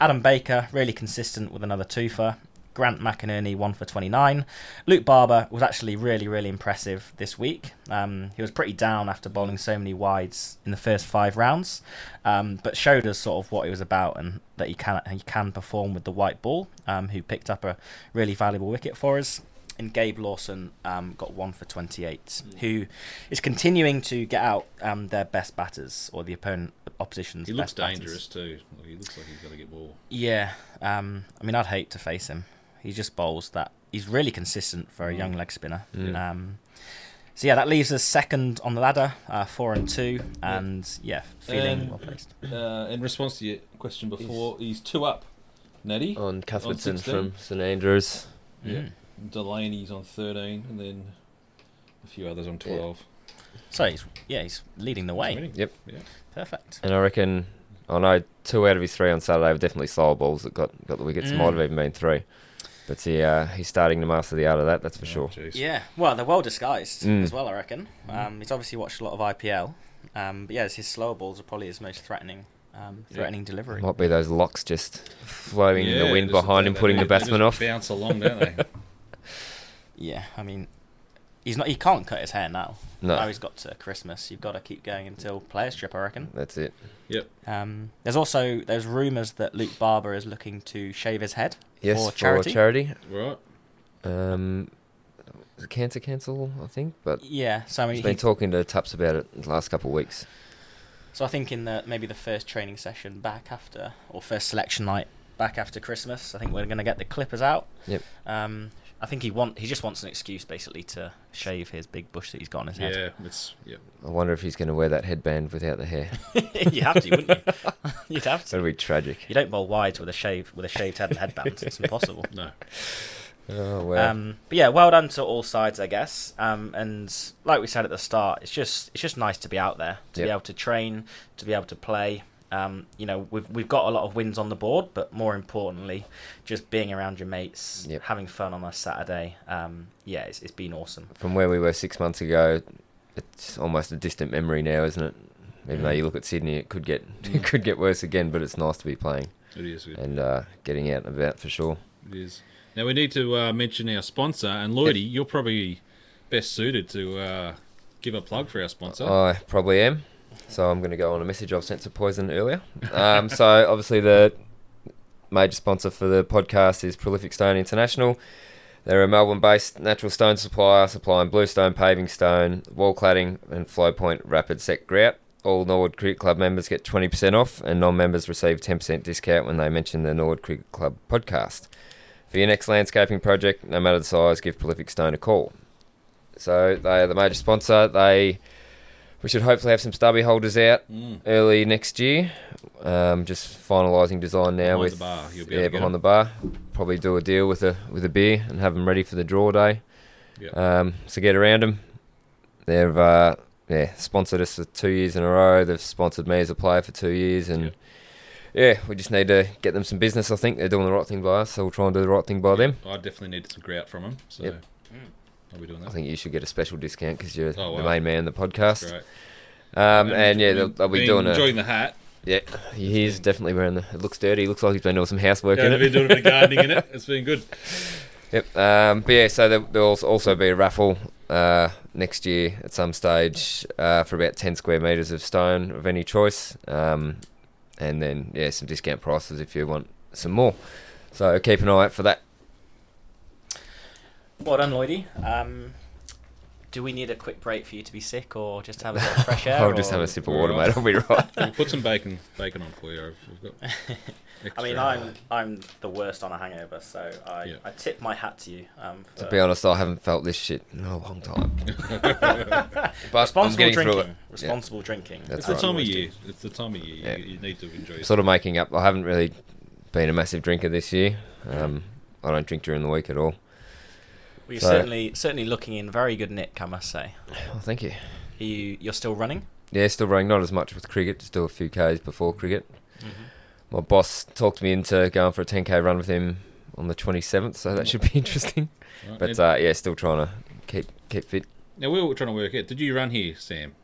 Adam Baker, really consistent with another two for. Grant McInerney, 1 for 29. Luke Barber was actually really, really impressive this week. Um, he was pretty down after bowling so many wides in the first five rounds, um, but showed us sort of what he was about and that he can he can perform with the white ball. Um, who picked up a really valuable wicket for us. And Gabe Lawson um, got one for 28, who is continuing to get out um, their best batters or the opponent opposition's He looks best batters. dangerous too. He looks like he's got to get more. Yeah, um, I mean, I'd hate to face him. He just bowls that. He's really consistent for a young leg spinner. Mm. Um, so yeah, that leaves us second on the ladder, uh, four and two, and yeah, feeling Um, well placed. Uh, in response to your question before, he's two up. Nettie. on Cuthbertson 16. from St Andrews. Yeah. Mm. Delaney's on 13, and then a few others on 12. So he's yeah, he's leading the way. Winning. Yep. Yeah. Perfect. And I reckon, I know two out of his three on Saturday were definitely slower balls that got, got the wickets. Mm. Might have even been three. But he, uh, he's starting to master the art of that, that's for Oh, sure. jeez. Yeah, well, they're well disguised Mm. as well, I reckon. Um, he's obviously watched a lot of IPL, um, but yeah, his slower balls are probably his most threatening, um, Yeah. threatening delivery. Might be those locks just flowing in the wind behind him, putting they- the they batsman off. Bounce along, don't they? Yeah, I mean, he's not. He can't cut his hair now. Now No, he's got to Christmas. You've got to keep going until players trip, I reckon. that's it. yep. Um, there's also there's rumours that Luke Barber is looking to shave his head Yes, for for charity. charity. Right. Um, was cancer cancel, I think, but yeah, so I mean, he's been he- talking to Tups about it the last couple of weeks. so I think in the maybe the first training session back after or first selection night back after Christmas, I think we're going to get the clippers out. Yep. Um, I think he want he just wants an excuse basically to shave his big bush that he's got on his head. Yeah. It's yeah. I wonder if he's going to wear that headband without the hair. you have to, wouldn't you? You'd have to. That'll be tragic. You don't bowl wides with a shave with a shaved head and headband. It's impossible. No. Oh well. Um, but yeah, well done to all sides, I guess. Um, and like we said at the start, it's just it's just nice to be out there, to be able to train, to be able to play. Um, you know, we've we've got a lot of wins on the board, but more importantly, just being around your mates, Yep. having fun on a Saturday. Um, yeah, it's, it's been awesome. From where we were six months ago, it's almost a distant memory now, isn't it? Even though Mm. you look at Sydney, it could get Mm. it could get worse again. But it's nice to be playing It is. Good. and uh, getting out and about for sure. It is. Now we need to uh, mention our sponsor, and Lloydie, you're probably best suited to uh, give a plug for our sponsor. I probably am. So I'm going to go on a message I've sent to Poison earlier. Um, so obviously the major sponsor for the podcast is Prolific Stone International. They're a Melbourne-based natural stone supplier, supplying bluestone paving stone, wall cladding, and flowpoint rapid set grout. All Norwood Cricket Club members get 20% off, and non-members receive 10% discount when they mention the Norwood Cricket Club podcast. For your next landscaping project, no matter the size, give Prolific Stone a call. So they are the major sponsor. They we should hopefully have some stubby holders out Mm. early next year. Um, just finalising design now Behind with the bar, you'll be yeah able to get behind the bar. Probably do a deal with a with a beer and have them ready for the draw day. Yeah. Um, so get around them. They've uh, yeah sponsored us for two years in a row. They've sponsored me as a player for two years, and yeah, we just need to get them some business. I think they're doing the right thing by us, so we'll try and do the right thing by them. I definitely need some grout from them, so Yep. I'll be doing I think you should get a special discount because you're Oh, the main man of the podcast. Um, and yeah, they'll, they'll be doing a enjoying the hat. yeah. He's definitely wearing the. It looks dirty. He looks like he's been doing some housework Yeah, in it. been doing a bit of gardening in it. It's been good. Yep. Um, but yeah, so there, there'll also be a raffle uh, next year at some stage uh, for about 10 square metres of stone of any choice. Um, and then, yeah, some discount prices if you want some more. So keep an eye out for that. Well done, Lloydie. Um, do we need a quick break for you to be sick, or just have a bit of fresh air? I'll just or- have a sip of water, right. mate. I'll be right. We'll put some bacon bacon on for you. I've- We've got I mean. I'm I'm the worst on a hangover, so I, Yeah. I tip my hat to you. Um, to be honest, I haven't felt this shit in a long time. but I'm responsible drinking. it. Responsible drinking. That's It's the time of Always do. year. It's the time of year. Yeah. You, you need to enjoy I'm it. sort of making up. I haven't really been a massive drinker this year. Um, I don't drink during the week at all. Well, you're So- certainly certainly looking in very good nick, I must say. Well, thank you. Are you you're still running? Yeah, still running. Not as much with cricket. Still a few k's before cricket. My boss talked me into going for a 10k run with him on the 27th, so that should be interesting. Right. But uh, yeah, still trying to keep keep fit. now we were trying to work out. Did you run here, Sam?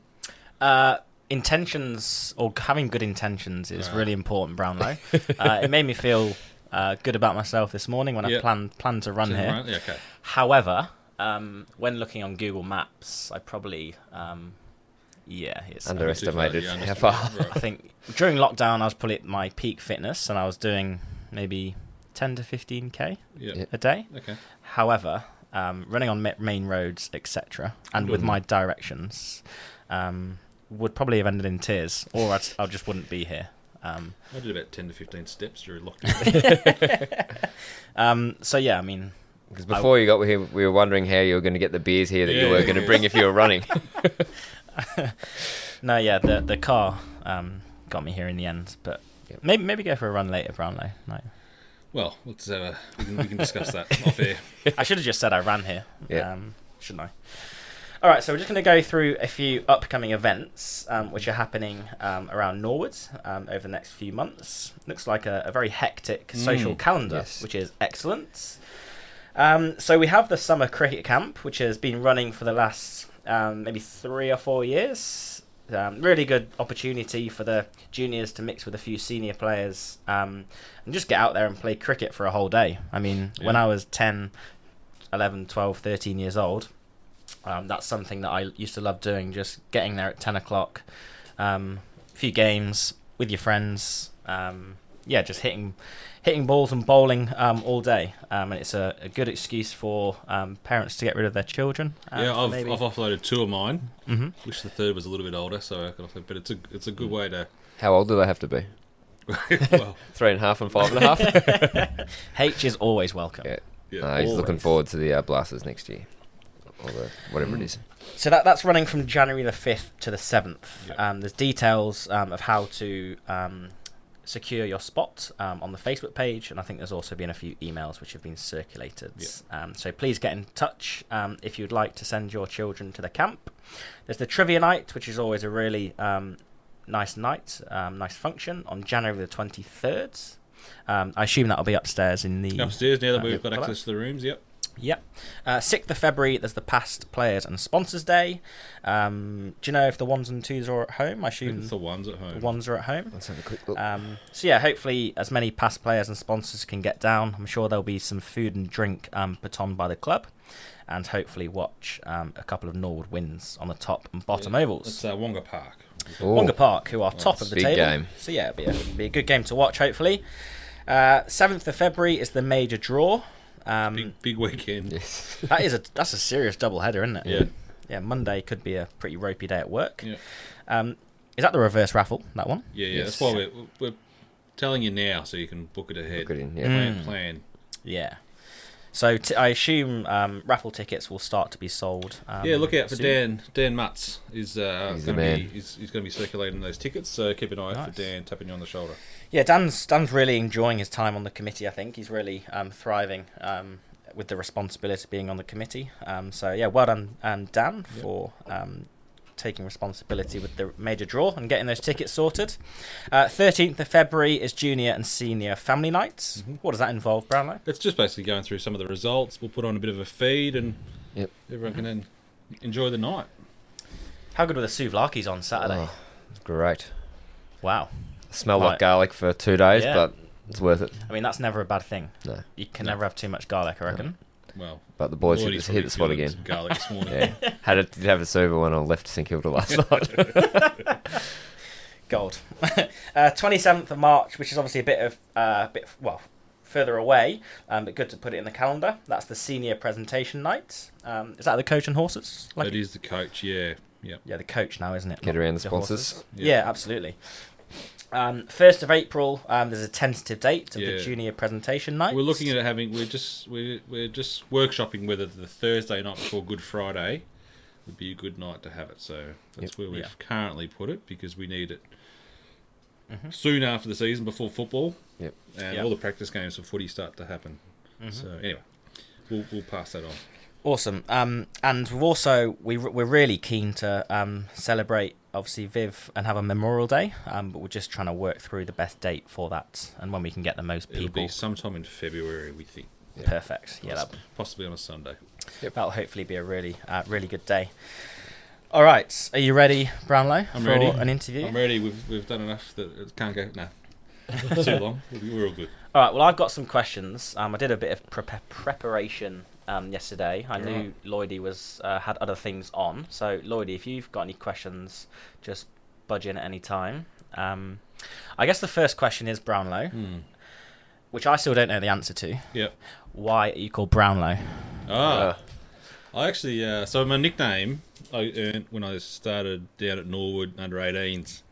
Uh, intentions or having good intentions is Ah. really important, Brownlow. uh, it made me feel uh, good about myself this morning when I Yep. planned planned to run here. run? Yeah, okay. However, um, when looking on Google Maps, I probably um, yeah, it's, Underestimated Yeah, how underestimated. far. I think during lockdown I was probably at my peak fitness and I was doing maybe 10 to 15k Yeah. Yeah. a day. Okay. However, um, running on main roads, etc., and with Mhm. my directions, um, would probably have ended in tears, or I'd, I just wouldn't be here. Um, I did about ten to fifteen steps during lockdown. um, so yeah, I mean, Because before you got here, we were wondering how you were going to get the beers here that you were yeah, going to yeah. bring if you were running. no, yeah, the the car um, got me here in the end, but Yep. maybe maybe go for a run later, Brownlow. No, well, let's have a. We can, we can discuss that off air. I should have just said I ran here. Yeah. Um, shouldn't I? All right, so we're just going to go through a few upcoming events um, which are happening um, around Norwood um, over the next few months. Looks like a, a very hectic social Mm, calendar, yes. which is excellent. Um, so we have the summer cricket camp, which has been running for the last um, maybe three or four years. Um, really good opportunity for the juniors to mix with a few senior players um, and just get out there and play cricket for a whole day. I mean, when I was 10, 11, 12, 13 years old, um, that's something that I used to love doing, just getting there at 10 o'clock, um, a few games with your friends. Um, yeah, just hitting hitting balls and bowling um, all day. Um, and it's a, a good excuse for um, parents to get rid of their children. uh, yeah, I've, maybe- I've offloaded two of mine. Mhm. Wish the third was a little bit older, so I could offload. But it's a it's a good way to. How old do they have to be? well, Three and a half and five and a half? H is always welcome. Yeah. yeah. Uh, he's looking forward to the uh, Blasters next year. Or the, whatever it is. So that that's running from January the fifth to the seventh. Yeah. Um, there's details um, of how to um, secure your spot um, on the Facebook page, and I think there's also been a few emails which have been circulated. Um, so please get in touch um, if you'd like to send your children to the camp. There's the trivia night, which is always a really um, nice night, um, nice function on January the twenty third. Um, I assume that'll be upstairs in the Upstairs now that Uh, we've got yeah. access to the rooms. Yep. Yep. Uh, 6th of February, there's the past players and sponsors day. Um, do you know if the ones and twos are at home? I I think assume it's the ones at home. the ones are at home. Let's have a quick look. Um, so yeah, hopefully as many past players and sponsors can get down. I'm sure there'll be some food and drink um, put on by the club, and hopefully watch um, a couple of Norwood wins on the top and bottom Yeah, ovals. It's uh, Wonga Park. Ooh. Wonga Park, who are Oh, top of the table. game. So yeah, it'll be a, be a good game to watch. Hopefully, uh, seventh of February is the major draw. Um, Big big weekend. Yes. that is a that's a serious double header, isn't it? Yeah. Yeah, Monday could be a pretty ropey day at work. Yeah. Um, is that the reverse raffle? That one? Yeah, yeah. Yes. That's why we're, we're telling you now so you can book it ahead. Good in, yeah. Plan, Mm. plan. Yeah. So t- I assume um, raffle tickets will start to be sold. Um, yeah, look out for soon. Dan. Dan Mutz is uh, going to be he's, he's going to be circulating those tickets. So keep an eye out for Dan tapping you on the shoulder. Yeah, Dan's Dan's really enjoying his time on the committee. I think he's really um, thriving um, with the responsibility of being on the committee. Um, so yeah, well done, and Dan for um, taking responsibility with the major draw and getting those tickets sorted. Uh, Thirteenth of February is junior and senior family nights. Mhm. What does that involve, Brownlow? It's just basically going through some of the results. We'll put on a bit of a feed and Yep. everyone can then enjoy the night. How good were the souvlaki's on Saturday? Oh, great. Wow. Smell Right. like garlic for two days, Yeah. but it's worth it. I mean, that's never a bad thing. No. You can No. never have too much garlic, I reckon. Well, But the boys hit, the- hit the spot again. Garlic this morning. Yeah. Had it, did have a sober when I left St Kilda last night. Gold. uh, 27th of March, which is obviously a bit of, uh, bit well, further away, um, but good to put it in the calendar. That's the senior presentation night. Um, is that the coach and horses? Like- That is the coach. Yeah, yeah. yeah, the coach now, isn't it? Get around the the sponsors. horses. Yeah. Yeah, absolutely. Um, 1st of April, um, there's a tentative date of the junior presentation night. We're looking at having. We're just we're we're just workshopping whether the Thursday night before Good Friday would be a good night to have it. So that's Yep. where we've Yeah. currently put it because we need it Mhm. soon after the season before football. Yep. And Yep. all the practice games for footy start to happen. Mhm. So anyway, we'll we'll pass that on. Awesome. Um, and we've also we we're really keen to um, celebrate obviously Viv and have a Memorial Day. Um, but we're just trying to work through the best date for that and when we can get the most people. It'll people. be sometime in February, we think. Yeah. Perfect. Yeah, that, possibly on a Sunday. that'll hopefully be a really uh, really good day. All right, are you ready, Brownlow, I'm for ready. an interview? I'm ready. We've we've done enough that it can't go. now. too long. We're we're all good. All right. Well, I've got some questions. Um, I did a bit of pre- preparation um, yesterday. I knew Lloydie was uh, had other things on. So, Lloydie, if you've got any questions, just budge in at any time. Um, I guess the first question is Brownlow, Hmm. which I still don't know the answer to. Yep. Why are you called Brownlow? Ah. Uh, I actually, uh, so my nickname I earned when I started down at Norwood under 18s.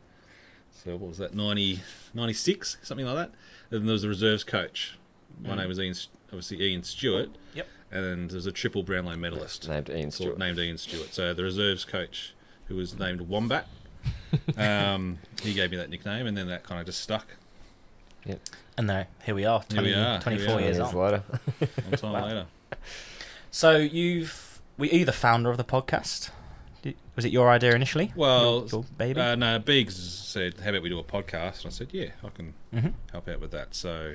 So what was that, 90, 96, something like that? And there was the reserves coach. My Mm. name was Ian, obviously Ian Stewart. Yep. And then there was a triple Brownlow medalist named Ian Stewart. named Ian Stewart. So the reserves coach, who was named Wombat, um, he gave me that nickname, and then that kind of just stuck. Yep. And there, here we are, Here we are, here we 24 are. years Years later. One time Wow. later. So you've, were you the founder of the podcast? Did- Was it your idea initially? Well, your, your baby. Uh, no, Biggs said, "How about we do a podcast?" And I said, "Yeah, I can hmm help out with that." So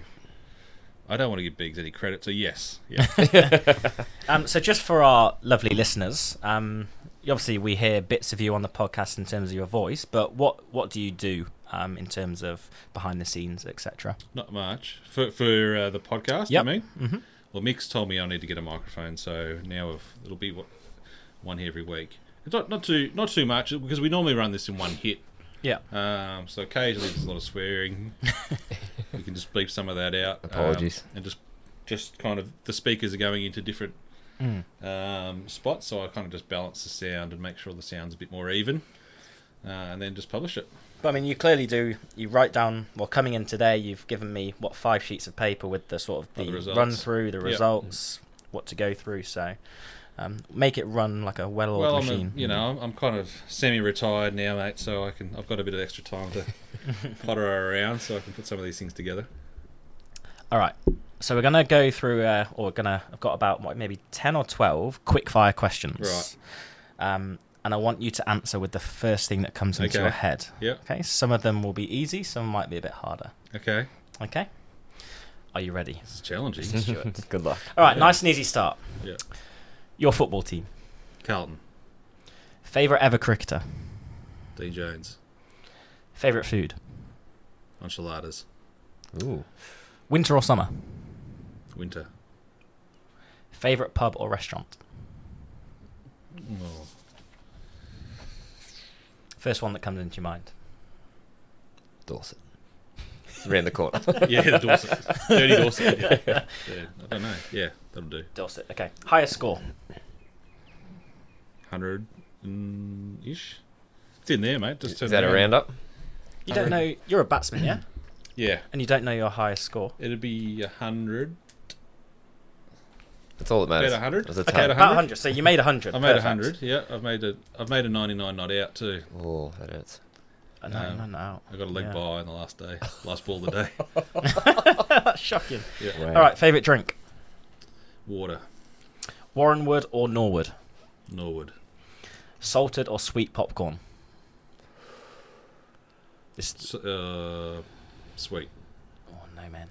I don't want to give Biggs any credit. So yes, yeah, Um, so just for our lovely listeners, um, obviously we hear bits of you on the podcast in terms of your voice, but what what do you do um, in terms of behind the scenes, etc.? not much for for uh, the podcast. Yep. I mean, Mm-hmm. well, Mick's told me I need to get a microphone, so now if it'll be one here every week. It's not not too not too much because we normally run this in one hit. Yeah. Um, so occasionally there's a lot of swearing. you can just bleep some of that out. um, Apologies. and just just kind of the speakers are going into different Mm. um, spots, so I kind of just balance the sound and make sure the sound's a bit more even, uh, and then just publish it. But I mean, you clearly do. You write down. Well, coming in today, you've given me what five sheets of paper with the sort of Oh, the, the run through, the Yep. results, what to go through. So um, make it run like a well-oiled well, machine. a, you know, I'm, I'm kind of semi-retired now, mate, so I can I've got a bit of extra time to potter around, so I can put some of these things together. All right. So we're gonna go through, uh, or we're gonna. I've got about what, maybe ten or twelve quick fire questions. Right. Um, and I want you to answer with the first thing that comes into Okay. your head. Yep. Okay. Some of them will be easy. Some might be a bit harder. Okay, Okay. Are you ready? this is challenging. Good luck. All right. Yeah. Nice and easy start. Yeah. Your football team. Carlton, Favorite ever cricketer. D Jones, Favorite food. enchiladas, Ooh. Winter or summer. winter. Favorite pub or restaurant. Oh, First one that comes into your mind. Dorset. Around the corner. Yeah, the Dorset. Dirty Dorset. Yeah. yeah. I don't know. Yeah, that'll do. Dorset. Okay. Highest score. 100 ish. It's in there, mate. Just Is turn that a around. roundup? You don't know. You're a batsman, yeah, Yeah. and you don't know your highest score. It'd be 100. That's all that matters. About 100? It a Okay, About ton. about 100? 100. So you made 100. I made Perfect. 100. Yeah, I've made a I've made a 99 not out too. Oh, that hurts. No, no, no. out. I got a leg Yeah. by on the last day, last ball of the day. That's shocking. Yeah. Wow. All right. Favorite drink. Water, Warranwood or Norwood? Norwood. Salted or sweet popcorn? This. S- uh, sweet. Oh no, man.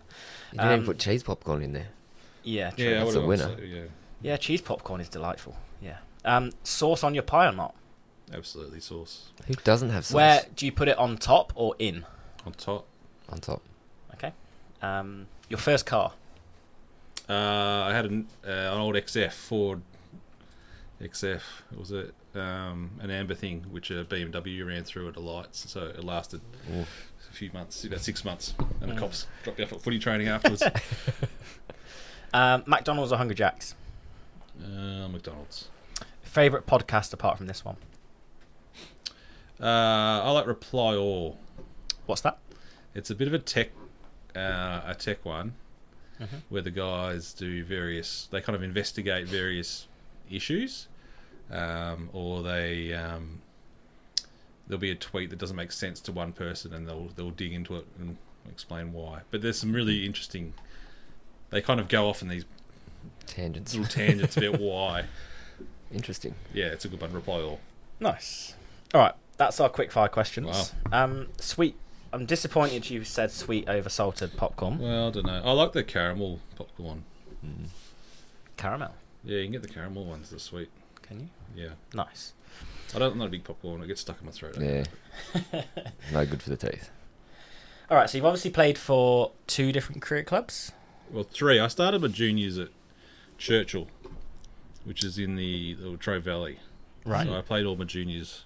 You didn't even Um, put cheese popcorn in there. Yeah. True. Yeah, That's a winner. so- yeah, Yeah, cheese popcorn is delightful. Yeah. Um, sauce on your pie or not? Absolutely sauce Who doesn't have sauce Where do you put it on top or in? on top. on top? Okay. Um, your first car. Uh, I had an, uh, an old XF Ford XF. It was a um, an amber thing, which a BMW ran through at the lights, so it lasted Ooh. a few months, about six months, and Mm. the cops dropped me off at footy training afterwards. Um, McDonald's or Hungry Jacks? uh, McDonald's. Favorite podcast apart from this one? Uh, I like Reply All. What's that? It's a bit of a tech, uh, a tech one, Mhm. where the guys do various. They kind of investigate various issues, um, or they um, there'll be a tweet that doesn't make sense to one person, and they'll they'll dig into it and explain why. But there's some really interesting. They kind of go off in these Tangents. little tangents about why. Interesting. Yeah, it's a good one. Reply all. Nice. All right, that's our quick fire questions. Wow. Um, sweet. I'm disappointed you said sweet over salted popcorn. Well, I don't know. I like the caramel popcorn. Caramel. Yeah, you can get the caramel ones. They're sweet. Can you? Yeah, Nice. I don't. I'm not a big popcorn. It gets stuck in my throat. Yeah. no good for the teeth. All right, so you've obviously played for two different cricket clubs. Well, three. I started my juniors at Churchill, which is in the, the Latrobe Valley. Right. So I played all my juniors at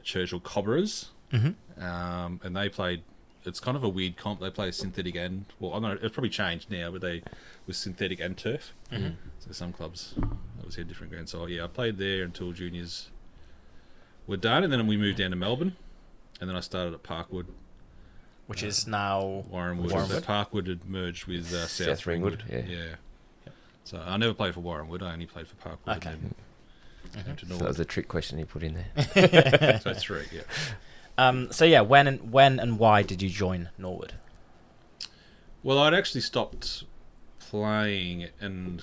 Churchill Cobras, Mm-hmm. um, and they played. It's kind of a weird comp. They play synthetic and well, I don't know. It's probably changed now, but they was synthetic and turf. Mhm. So some clubs obviously had different grounds. So yeah, I played there until juniors were done, and then we moved down to Melbourne, and then I started at Parkwood, Which is now Warranwood. So Parkwood had merged with uh, South, South Ringwood, Ringwood. yeah. So I never played for Warranwood. I only played for Parkwood. Okay. And then came to So that was a trick question he put in there. so three. Yeah. Um, so yeah, when and when and why did you join Norwood? Well, I'd actually stopped playing, and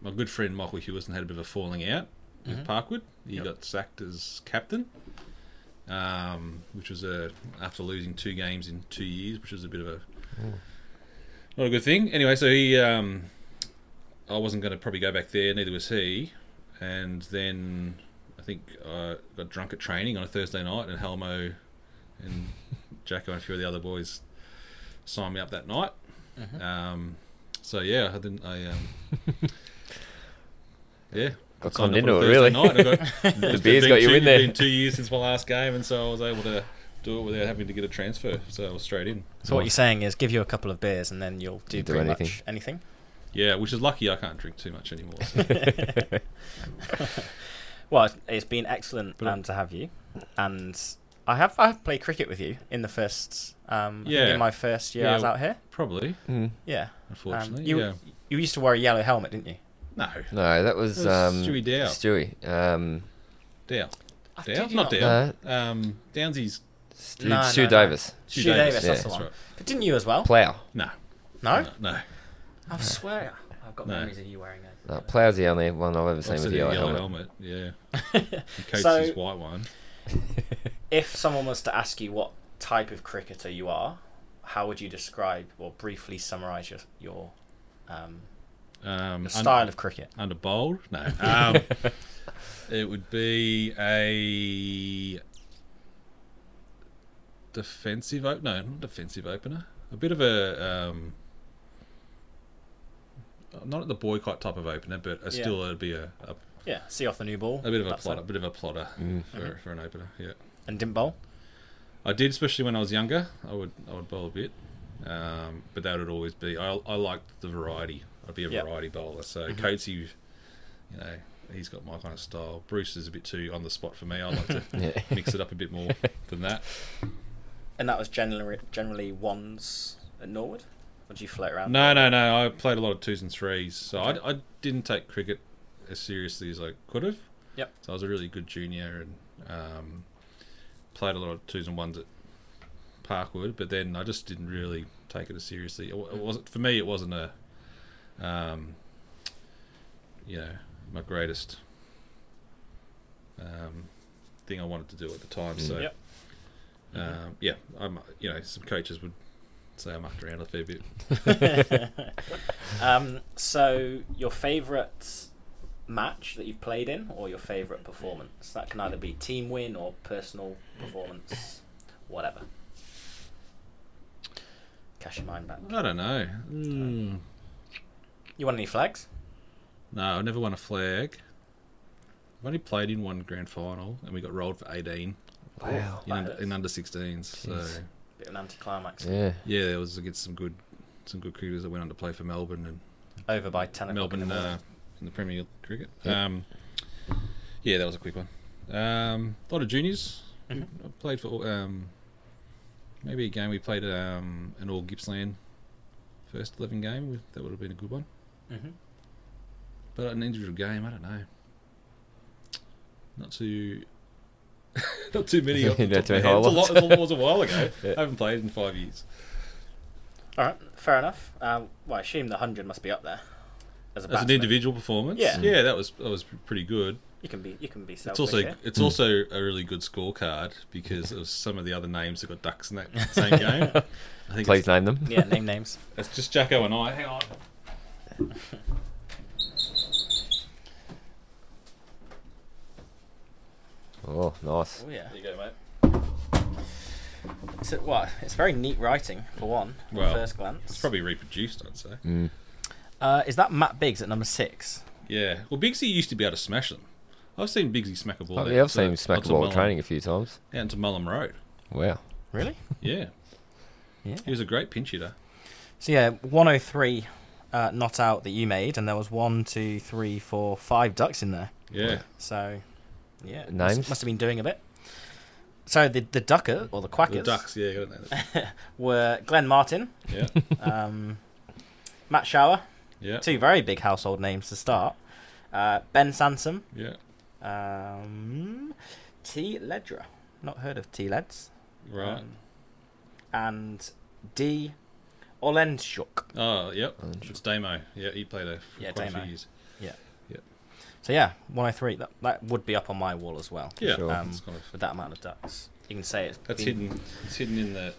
my good friend Michael Hewison had a bit of a falling out with Mhm. Parkwood. He Yep. got sacked as captain, um, which was a after losing two games in two years, which was a bit of a not a good thing. Anyway, so he, um, I wasn't going to probably go back there. Neither was he. And then I think I got drunk at training on a Thursday night, and Helmo and Jacko and a few of the other boys signed me up that night. Mhm. Um, so yeah, I didn't. I um, yeah. Got signed conned up into on a it, really. night. I got- The it's beer's been got you two- in there. Been two years since my last game, and so I was able to do it without having to get a transfer. So I was straight in. So what you're saying is, give you a couple of beers and then you'll do You do pretty anything. much anything. Yeah, which is lucky. I can't drink too much anymore. so. Well, it's been excellent um, to have you, and I have I have played cricket with you in the first um Yeah. in my first year I was out here. Probably, Mm. Yeah, unfortunately. Um, you yeah. you used to wear a yellow helmet, didn't you? No. No, that was, was um, Stewie Dow. Stewie. Um, Dow. Dow? Not not? Dow. no, Um, Downsy's. Stu, No, Stu no, no. Davis. Stu Davis, that's the that's one. right. But didn't you as well? Plough. No. No, No. I swear I've got No. memories of you wearing it. No, Plough's the only one I've ever seen Obviously with the the yellow, yellow helmet. helmet. Yeah. And Coates' So- white one. If someone was to ask you what type of cricketer you are, how would you describe or briefly summarise your your um, Um, your un- style of cricket? under bowled? No. Um, it would be a defensive op- No, not defensive opener. A bit of a. Um, not at the boycott type of opener, but a, Yeah. still it'd be a, a, Yeah, see off the new ball. a bit of a plotter, it. a bit of a plotter Mm. for, Mhm. for an opener. Yeah, And didn't bowl. I did, especially when I was younger. I would I would bowl a bit. Um, but that would always be. I, I liked the variety. I'd be a Yep. variety bowler. So Mhm. Coatsy, you know, he's got my kind of style. Bruce is a bit too on the spot for me. I like to Yeah. mix it up a bit more than that. And that was generally generally ones at Norwood. Or did you float around? No, no, no. I played a lot of twos and threes, so Okay. I, I didn't take cricket as seriously as I could have. Yep. So I was a really good junior and um, played a lot of twos and ones at Parkwood, but then I just didn't really take it as seriously. It, it wasn't for me. It wasn't a, um, you know, my greatest um, thing I wanted to do at the time. Mm. So, Yep. um, yeah, I'm. You know, some coaches would say I mucked around a fair bit. um, so your favourite match that you've played in, or your favourite performance? That can either be team win or personal performance, whatever. Cash your mind back. I don't know. Mm. You want any flags? No, I never won a flag. I've only played in one grand final, and we got rolled for 18 Wow. in, under, in under 16s. So Jeez. Bit of an anticlimax. Yeah. yeah, there was against some good, some good cricketers that went on to play for Melbourne and Over by ten o'clock in Melbourne the uh, in the Premier League cricket. Yeah. Um, yeah, that was a quick one. Um, a lot of juniors. Mhm. I played for um, maybe a game we played um, an All Gippsland first 11 game. That would have been a good one. Mhm. But an individual game, I don't know. Not too, not too many. Off the Not top too of my head. It's a highlights. lot- It was a while ago. Yeah. I haven't played in five years. All right, fair enough. Um, well, I assume the hundred must be up there as a As an individual performance, Yeah. yeah, that was that was pretty good. You can be you can be It's also here. it's also a really good scorecard because of some of the other names that got ducks in that same game. I think Please name them. yeah, name names. it's just Jacko and I. Hang on. Oh, nice. Oh yeah. There you go, mate. It's a, what? It's very neat writing for one. at Well, first glance. It's probably reproduced, I'd say. Mm. Uh, is that Matt Biggs at number six? Yeah. Well, Bigsy used to be able to smash them. I've seen Bigsy smack a ball. Oh, out yeah, I've to- seen him smack onto a ball training a few times. Out into Mullum Road. Wow. Really? Yeah. Yeah. He was a great pinch hitter. So yeah, 103 uh, not out that you made, and there was one, two, three, four, five ducks in there. Yeah. So yeah, must, Names? must have been doing a bit. So the the ducker or the The quackers Ducks, yeah. were Glenn Martin, Yeah. um, Matt Shower, Yeah. two very big household names to start. Uh, ben Sansom, Yeah. um, T Ledra, not heard of T Leds, Right. Um, and D Olenschuk. Oh, yep. Orange. It's Damo. Yeah, he played there for Yeah, quite a few years. So yeah, 103. That that would be up on my wall as well. Yeah. Sure. Um, kind of, with that amount of ducks. You can say it's that's been hidden. It's hidden in the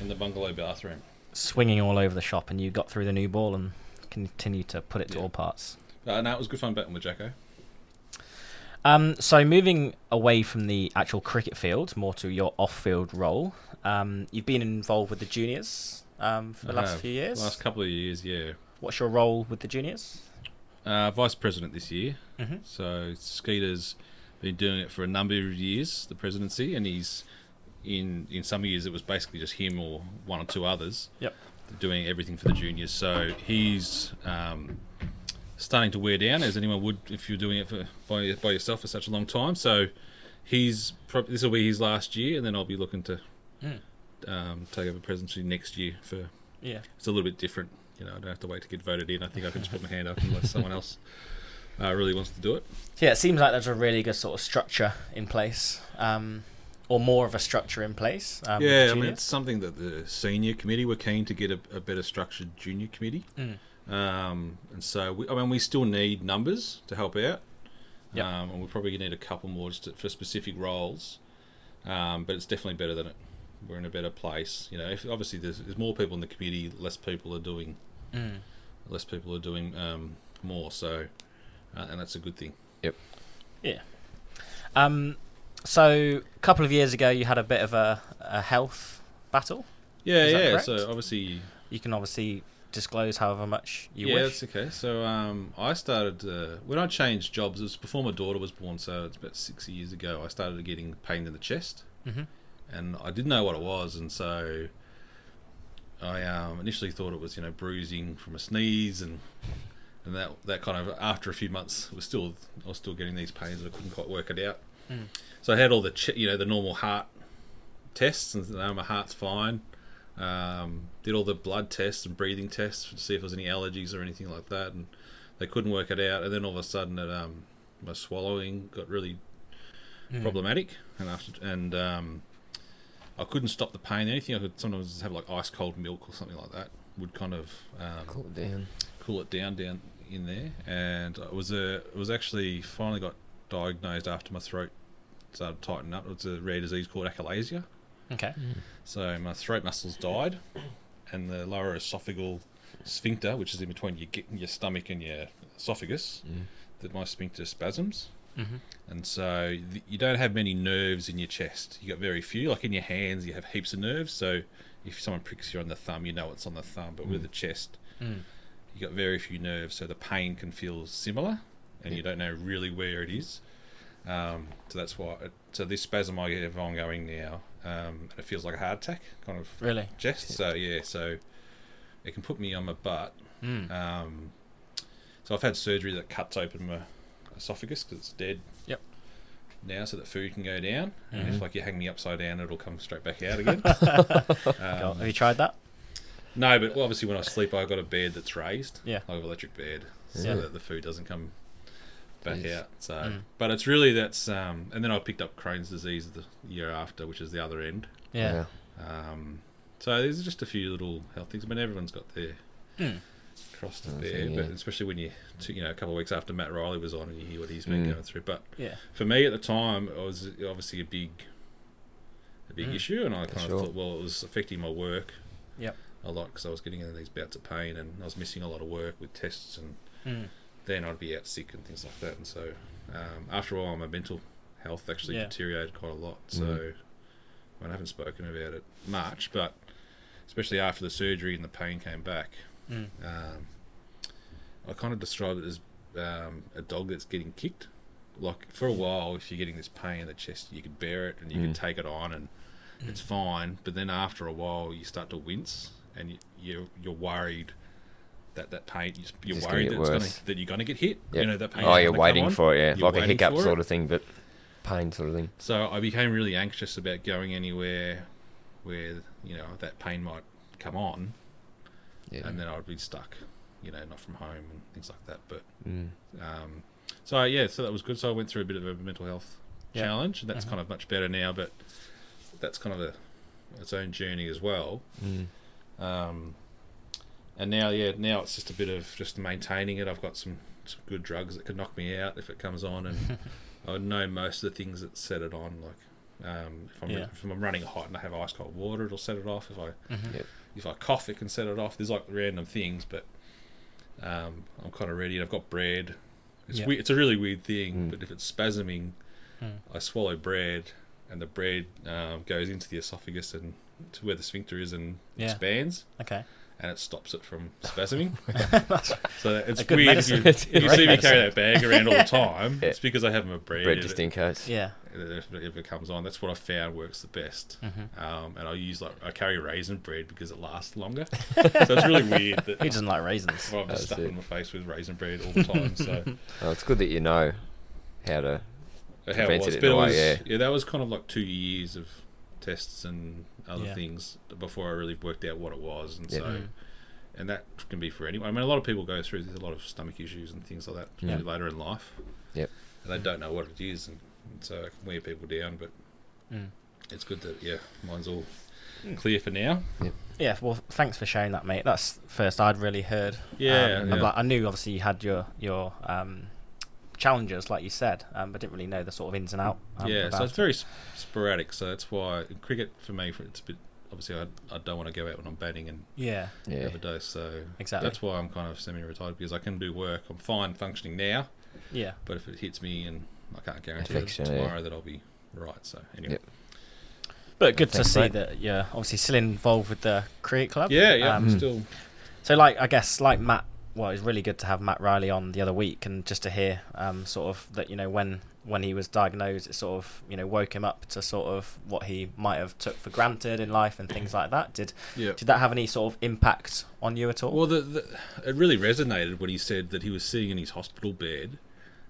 in the bungalow bathroom. swinging all over the shop, and you got through the new ball and continue to put it to Yeah. all parts. Uh, no, it was good fun betting with Jacko. Um, so moving away from the actual cricket field, more to your off-field role, um, you've been involved with the juniors um, for the I last have. few years. Last couple of years, yeah. What's your role with the juniors? Uh, vice president this year. Mm-hmm. So Skeeter's been doing it for a number of years, the presidency, and he's in in some years it was basically just him or one or two others. Yep. Doing everything for the juniors. So he's um, starting to wear down, as anyone would if you're doing it for by by yourself for such a long time. So he's prob- this will be his last year, and then I'll be looking to um, take over presidency next year. For Yeah. it's a little bit different. You know, I don't have to wait to get voted in. I think I can just put my hand up unless someone else uh, really wants to do it. Yeah, it seems like there's a really good sort of structure in place, um, or more of a structure in place. Um, yeah, I mean, it's something that the senior committee were keen to get a, a better structured junior committee. Mm. Um, and so, we, I mean, we still need numbers to help out. Yep. Um, and we probably need a couple more just to, for specific roles. Um, but it's definitely better than it. We're in a better place. You know, if, obviously there's, there's more people in the community, less people are doing Mm. less people are doing um, more. So, uh, and that's a good thing. Yep. Yeah. Um, so a couple of years ago, you had a bit of a, a health battle. Yeah, yeah. correct? So obviously, You can obviously disclose however much you yeah, wish. that's okay. So um, I started uh, when I changed jobs. It was before my daughter was born, so it's about six years ago. I started getting pain in the chest, Mm-hmm. And I didn't know what it was, and so I um, initially thought it was you know bruising from a sneeze and and that that kind of after a few months was still I was still getting these pains and I couldn't quite work it out. Mm. So I had all the ch- you know the normal heart tests and no, my heart's fine. Um, did all the blood tests and breathing tests to see if there was any allergies or anything like that, and they couldn't work it out. And then all of a sudden, it, um, my swallowing got really Mm. problematic, and after and um, I couldn't stop the pain. The only thing I could sometimes have like ice cold milk or something like that would kind of um, Cool it down. cool it down down in there. And it was a it was actually finally got diagnosed after my throat started tightening up. It was a rare disease called achalasia. Okay. So my throat muscles died, and the lower esophageal sphincter, which is in between your your stomach and your esophagus, Mm. that my sphincter spasms. Mm-hmm. And so th- you don't have many nerves in your chest. You got very few. Like in your hands, you have heaps of nerves. So if someone pricks you on the thumb, you know it's on the thumb. But with Mm. the chest, Mm. you got very few nerves. So the pain can feel similar, and you don't know really where it is. Um, so that's why. It, so this spasm I have ongoing now, um, and it feels like a heart attack, kind of Really? chest. So yeah, so it can put me on my butt. Mm. Um, so I've had surgery that cuts open my esophagus because it's dead. Yep. Now, so that food can go down. And Mhm. if like you hang me upside down, it'll come straight back out again. Um, have you tried that? no, but obviously when I sleep, I've got a bed that's raised. Yeah. I have an electric bed, so Yeah. that the food doesn't come back Jeez. out. So, Mm. but it's really that's. Um, and then I picked up Crohn's disease the year after, which is the other end. Yeah. Um, so there's just a few little health things. I mean, everyone's got their Mm. Cross to I bear, but especially when you, you know, a couple of weeks after Matt Riley was on and you hear what he's been Mm. going through. But Yeah. for me at the time, it was obviously a big, a big Mm. issue, and I For kind sure. of thought, well, it was affecting my work. Yep. A lot because I was getting into these bouts of pain, and I was missing a lot of work with tests, and Mm. then I'd be out sick and things like that. And so, um, after a while, my mental health actually Yeah. deteriorated quite a lot. So, Mhm. I haven't spoken about it much, but especially after the surgery and the pain came back, Mm. um, I kind of describe it as um, a dog that's getting kicked. Like for a while, if you're getting this pain in the chest, you could bear it and you Mm. can take it on, and it's fine. But then after a while, you start to wince, and you, you're you're worried that that pain you're gonna worried that, it's gonna, that you're going to get hit. Yep. You know that pain. Oh, you're waiting for it, yeah, You're like a hiccup sort of thing, but pain sort of thing. So I became really anxious about going anywhere where you know that pain might come on, Yeah. and then I'd be stuck, you know, not from home and things like that. But Mm. um, so yeah, so that was good. So I went through a bit of a mental health Yeah. challenge, and that's Mhm. kind of much better now. But that's kind of a its own journey as well. Mm. Um, and now, yeah, now it's just a bit of just maintaining it. I've got some, some good drugs that could knock me out if it comes on, and I know most of the things that set it on. Like um, if I'm Yeah. if I'm running hot and I have ice cold water, it'll set it off. If I Mhm. Yep. if I cough, it can set it off. There's like random things, but um, I'm kind of ready. I've got bread. It's Yeah. we- it's a really weird thing, Mm. but if it's spasming, Mm. I swallow bread, and the bread um, goes into the esophagus and to where the sphincter is and Yeah. expands, Okay. and it stops it from spasming. so it's A good weird. If you, medicine. if you Great see me carry that bag around all the time, Yeah. it's because I have my bread. Bread and just it- in case. Yeah. If it, if comes on, that's what I found works the best. hmm Um, and I use like I carry raisin bread because it lasts longer. so it's really weird that he doesn't like raisins? well, I'm just That's stuffing it. my face with raisin bread all the time. So Oh, it's good that you know how to. how it was, it but it was yeah. yeah, that was kind of like two years of tests and other Yeah. things before I really worked out what it was, and Yeah. so. Mm. And that can be for anyone. I mean, a lot of people go through there's a lot of stomach issues and things like that Yeah. later in life. Yep. And they don't know what it is, and, and so it can wear people down. But Mm. it's good that yeah, mine's all Mm. clear for now. Yeah, well, thanks for sharing that, mate. That's first I'd really heard. Yeah, um, yeah. like, I knew obviously you had your your um, challenges, like you said, um, but didn't really know the sort of ins and out. Um, yeah, so it's it. very s- sporadic. So that's why cricket for me, it's a bit obviously I, I don't want to go out when I'm batting and yeah, Yeah. have a dose. So exactly. that's why I'm kind of semi-retired because I can do work. I'm fine functioning now, yeah, but if it hits me and I can't guarantee Affects that you, yeah. tomorrow that I'll be right. So anyway, Yep. but good to see mate. that you're obviously still involved with the cricket club. yeah, yeah, Um, I'm still So, like, I guess, like Matt well, it's really good to have Matt Riley on the other week, and just to hear um, sort of that you know when when he was diagnosed, it sort of you know woke him up to sort of what he might have took for granted in life and things like that. Did Yeah. did that have any sort of impact on you at all? Well, the, the, it really resonated when he said that he was sitting in his hospital bed,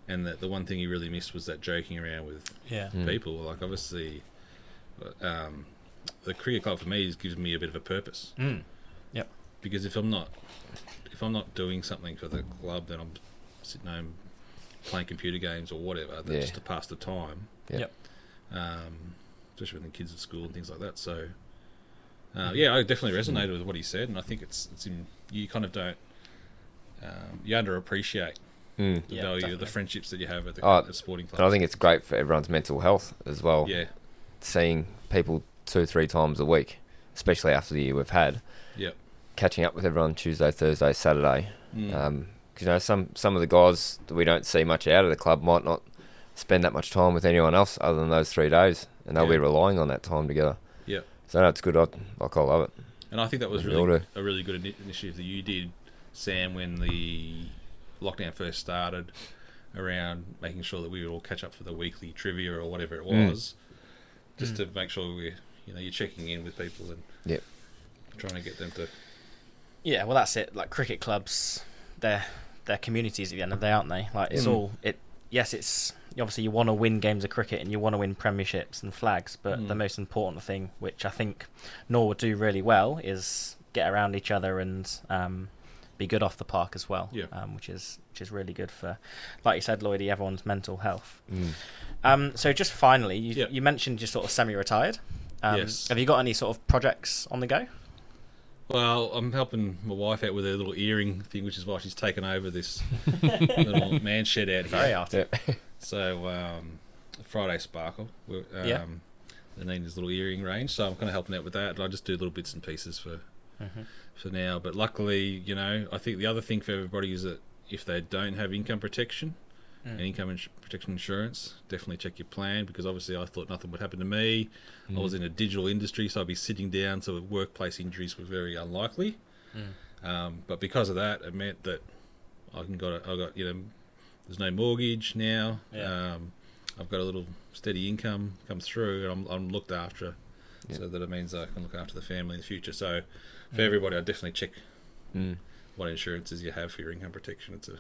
and that the one thing he really missed was that joking around with yeah, Mm. people. Like obviously, um, the cricket club for me is, gives me a bit of a purpose mm. because if I'm not if I'm not doing something for the club, then I'm sitting home playing computer games or whatever, Yeah. just to pass the time. Yep. Yep. Um, especially when the kids at school and things like that. So, uh, yeah, I definitely resonated with what he said, and I think it's it's in, you kind of don't um, you underappreciate Mm. the Yeah, value of the friendships that you have at the, Oh, at the sporting club. And I think it's great for everyone's mental health as well. yeah, Seeing people two, three times a week, especially after the year we've had. Yep. Catching up with everyone Tuesday, Thursday, Saturday. Mm. Um 'cause you know, some some of the guys that we don't see much out of the club might not spend that much time with anyone else other than those three days, and they'll be relying on that time together. Yep. So no, it's good. I, like I love it. And I think that was really a really good initiative that you did, Sam, when the lockdown first started, around making sure that we would all catch up for the weekly trivia or whatever it Mm. was, just Mm. to make sure we, you know, you're checking in with people and Yep. trying to get them to. yeah. Well, that's it. Like cricket clubs, they're they're communities at the end of the day, aren't they? Like it's Mm. all it. Yes, it's obviously you want to win games of cricket and you want to win premierships and flags, but Mm. the most important thing, which I think Norwood do really well, is get around each other and um, be good off the park as well. Yeah. Um, which is which is really good for, like you said, Lloydie, everyone's mental health. Mm. Um, so just finally, you Yeah. you mentioned you're sort of semi-retired. Um, Yes. Have you got any sort of projects on the go? Well, I'm helping my wife out with her little earring thing, which is why she's taken over this little man shed out here. Very arty. Yeah. So um, Friday Sparkle, we're, um, Yeah. they need his little earring range, so I'm kind of helping out with that. I just do little bits and pieces for Mhm. For now. But luckily, you know, I think the other thing for everybody is that if they don't have income protection Mm. and income ins- protection insurance, definitely check your plan because obviously I thought nothing would happen to me. I was in a digital industry, so I'd be sitting down, so workplace injuries were very unlikely. Mm. Um, but because of that, it meant that I can got a, I got you know there's no mortgage now. Yeah. Um, I've got a little steady income come through, and I'm, I'm looked after, Yeah. so that it means I can look after the family in the future. So for Mm. everybody, I definitely check Mm. what insurances you have for your income protection. It's a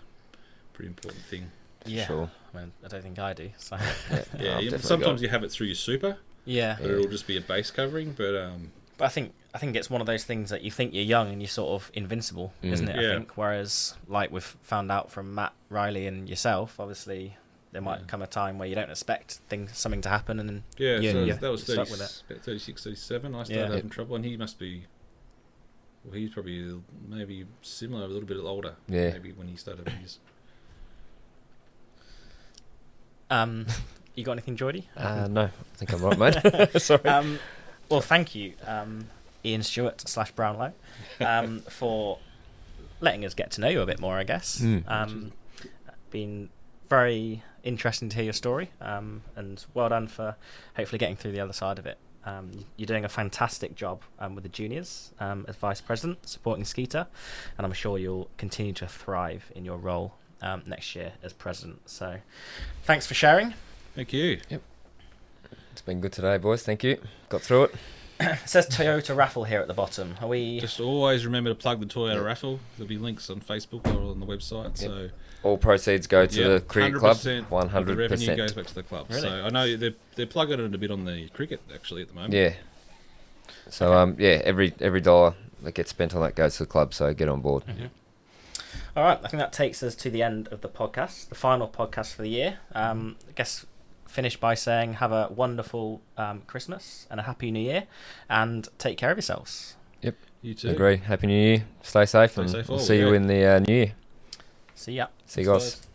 pretty important thing. Yeah. Sure. I, mean, I don't think I do. So Yeah. Yeah, you- sometimes got- you have it through your super, yeah. but it'll just be a base covering. But um, But I think I think it's one of those things that you think you're young and you're sort of invincible, Mm. isn't it? Yeah. I think. Whereas, like we've found out from Matt Riley and yourself, obviously there might Yeah. come a time where you don't expect things something to happen, and yeah, Yeah, so yeah. that was Stuck 30, with it. about 36, 37. I started Yeah. having trouble, and he must be. Well, he's probably maybe similar, a little bit older. Yeah. Maybe when he started his. um, you got anything, Geordie? Uh, no, I think I'm right, mate. Sorry. um, well, thank you, um, Ian Stewart slash Brownlow, um, for letting us get to know you a bit more. I guess. Mm. Um, been very interesting to hear your story, um, and well done for hopefully getting through the other side of it. Um, you're doing a fantastic job um, with the juniors um, as vice president, supporting Skeeter, and I'm sure you'll continue to thrive in your role um, next year as president. So, thanks for sharing. Thank you. Yep. It's been good today, boys. Thank you. Got through it. It says Toyota raffle here at the bottom. Are we? Just always remember to plug the Toyota Yeah. raffle. There'll be links on Facebook or on the website. So All proceeds go to yeah, the cricket club. 100% One of The revenue goes back to the club. Really? So I know they're they're plugging it a bit on the cricket actually at the moment. Yeah. So um yeah, every every dollar that gets spent on that goes to the club. So get on board. Mhm. All right, I think that takes us to the end of the podcast, the final podcast for the year. Um, I guess finish by saying have a wonderful um, Christmas and a happy New Year, and take care of yourselves. Yep, you too. Agree. Happy New Year. Stay safe, Stay and safe we'll all, see you in the uh, new year. See ya. See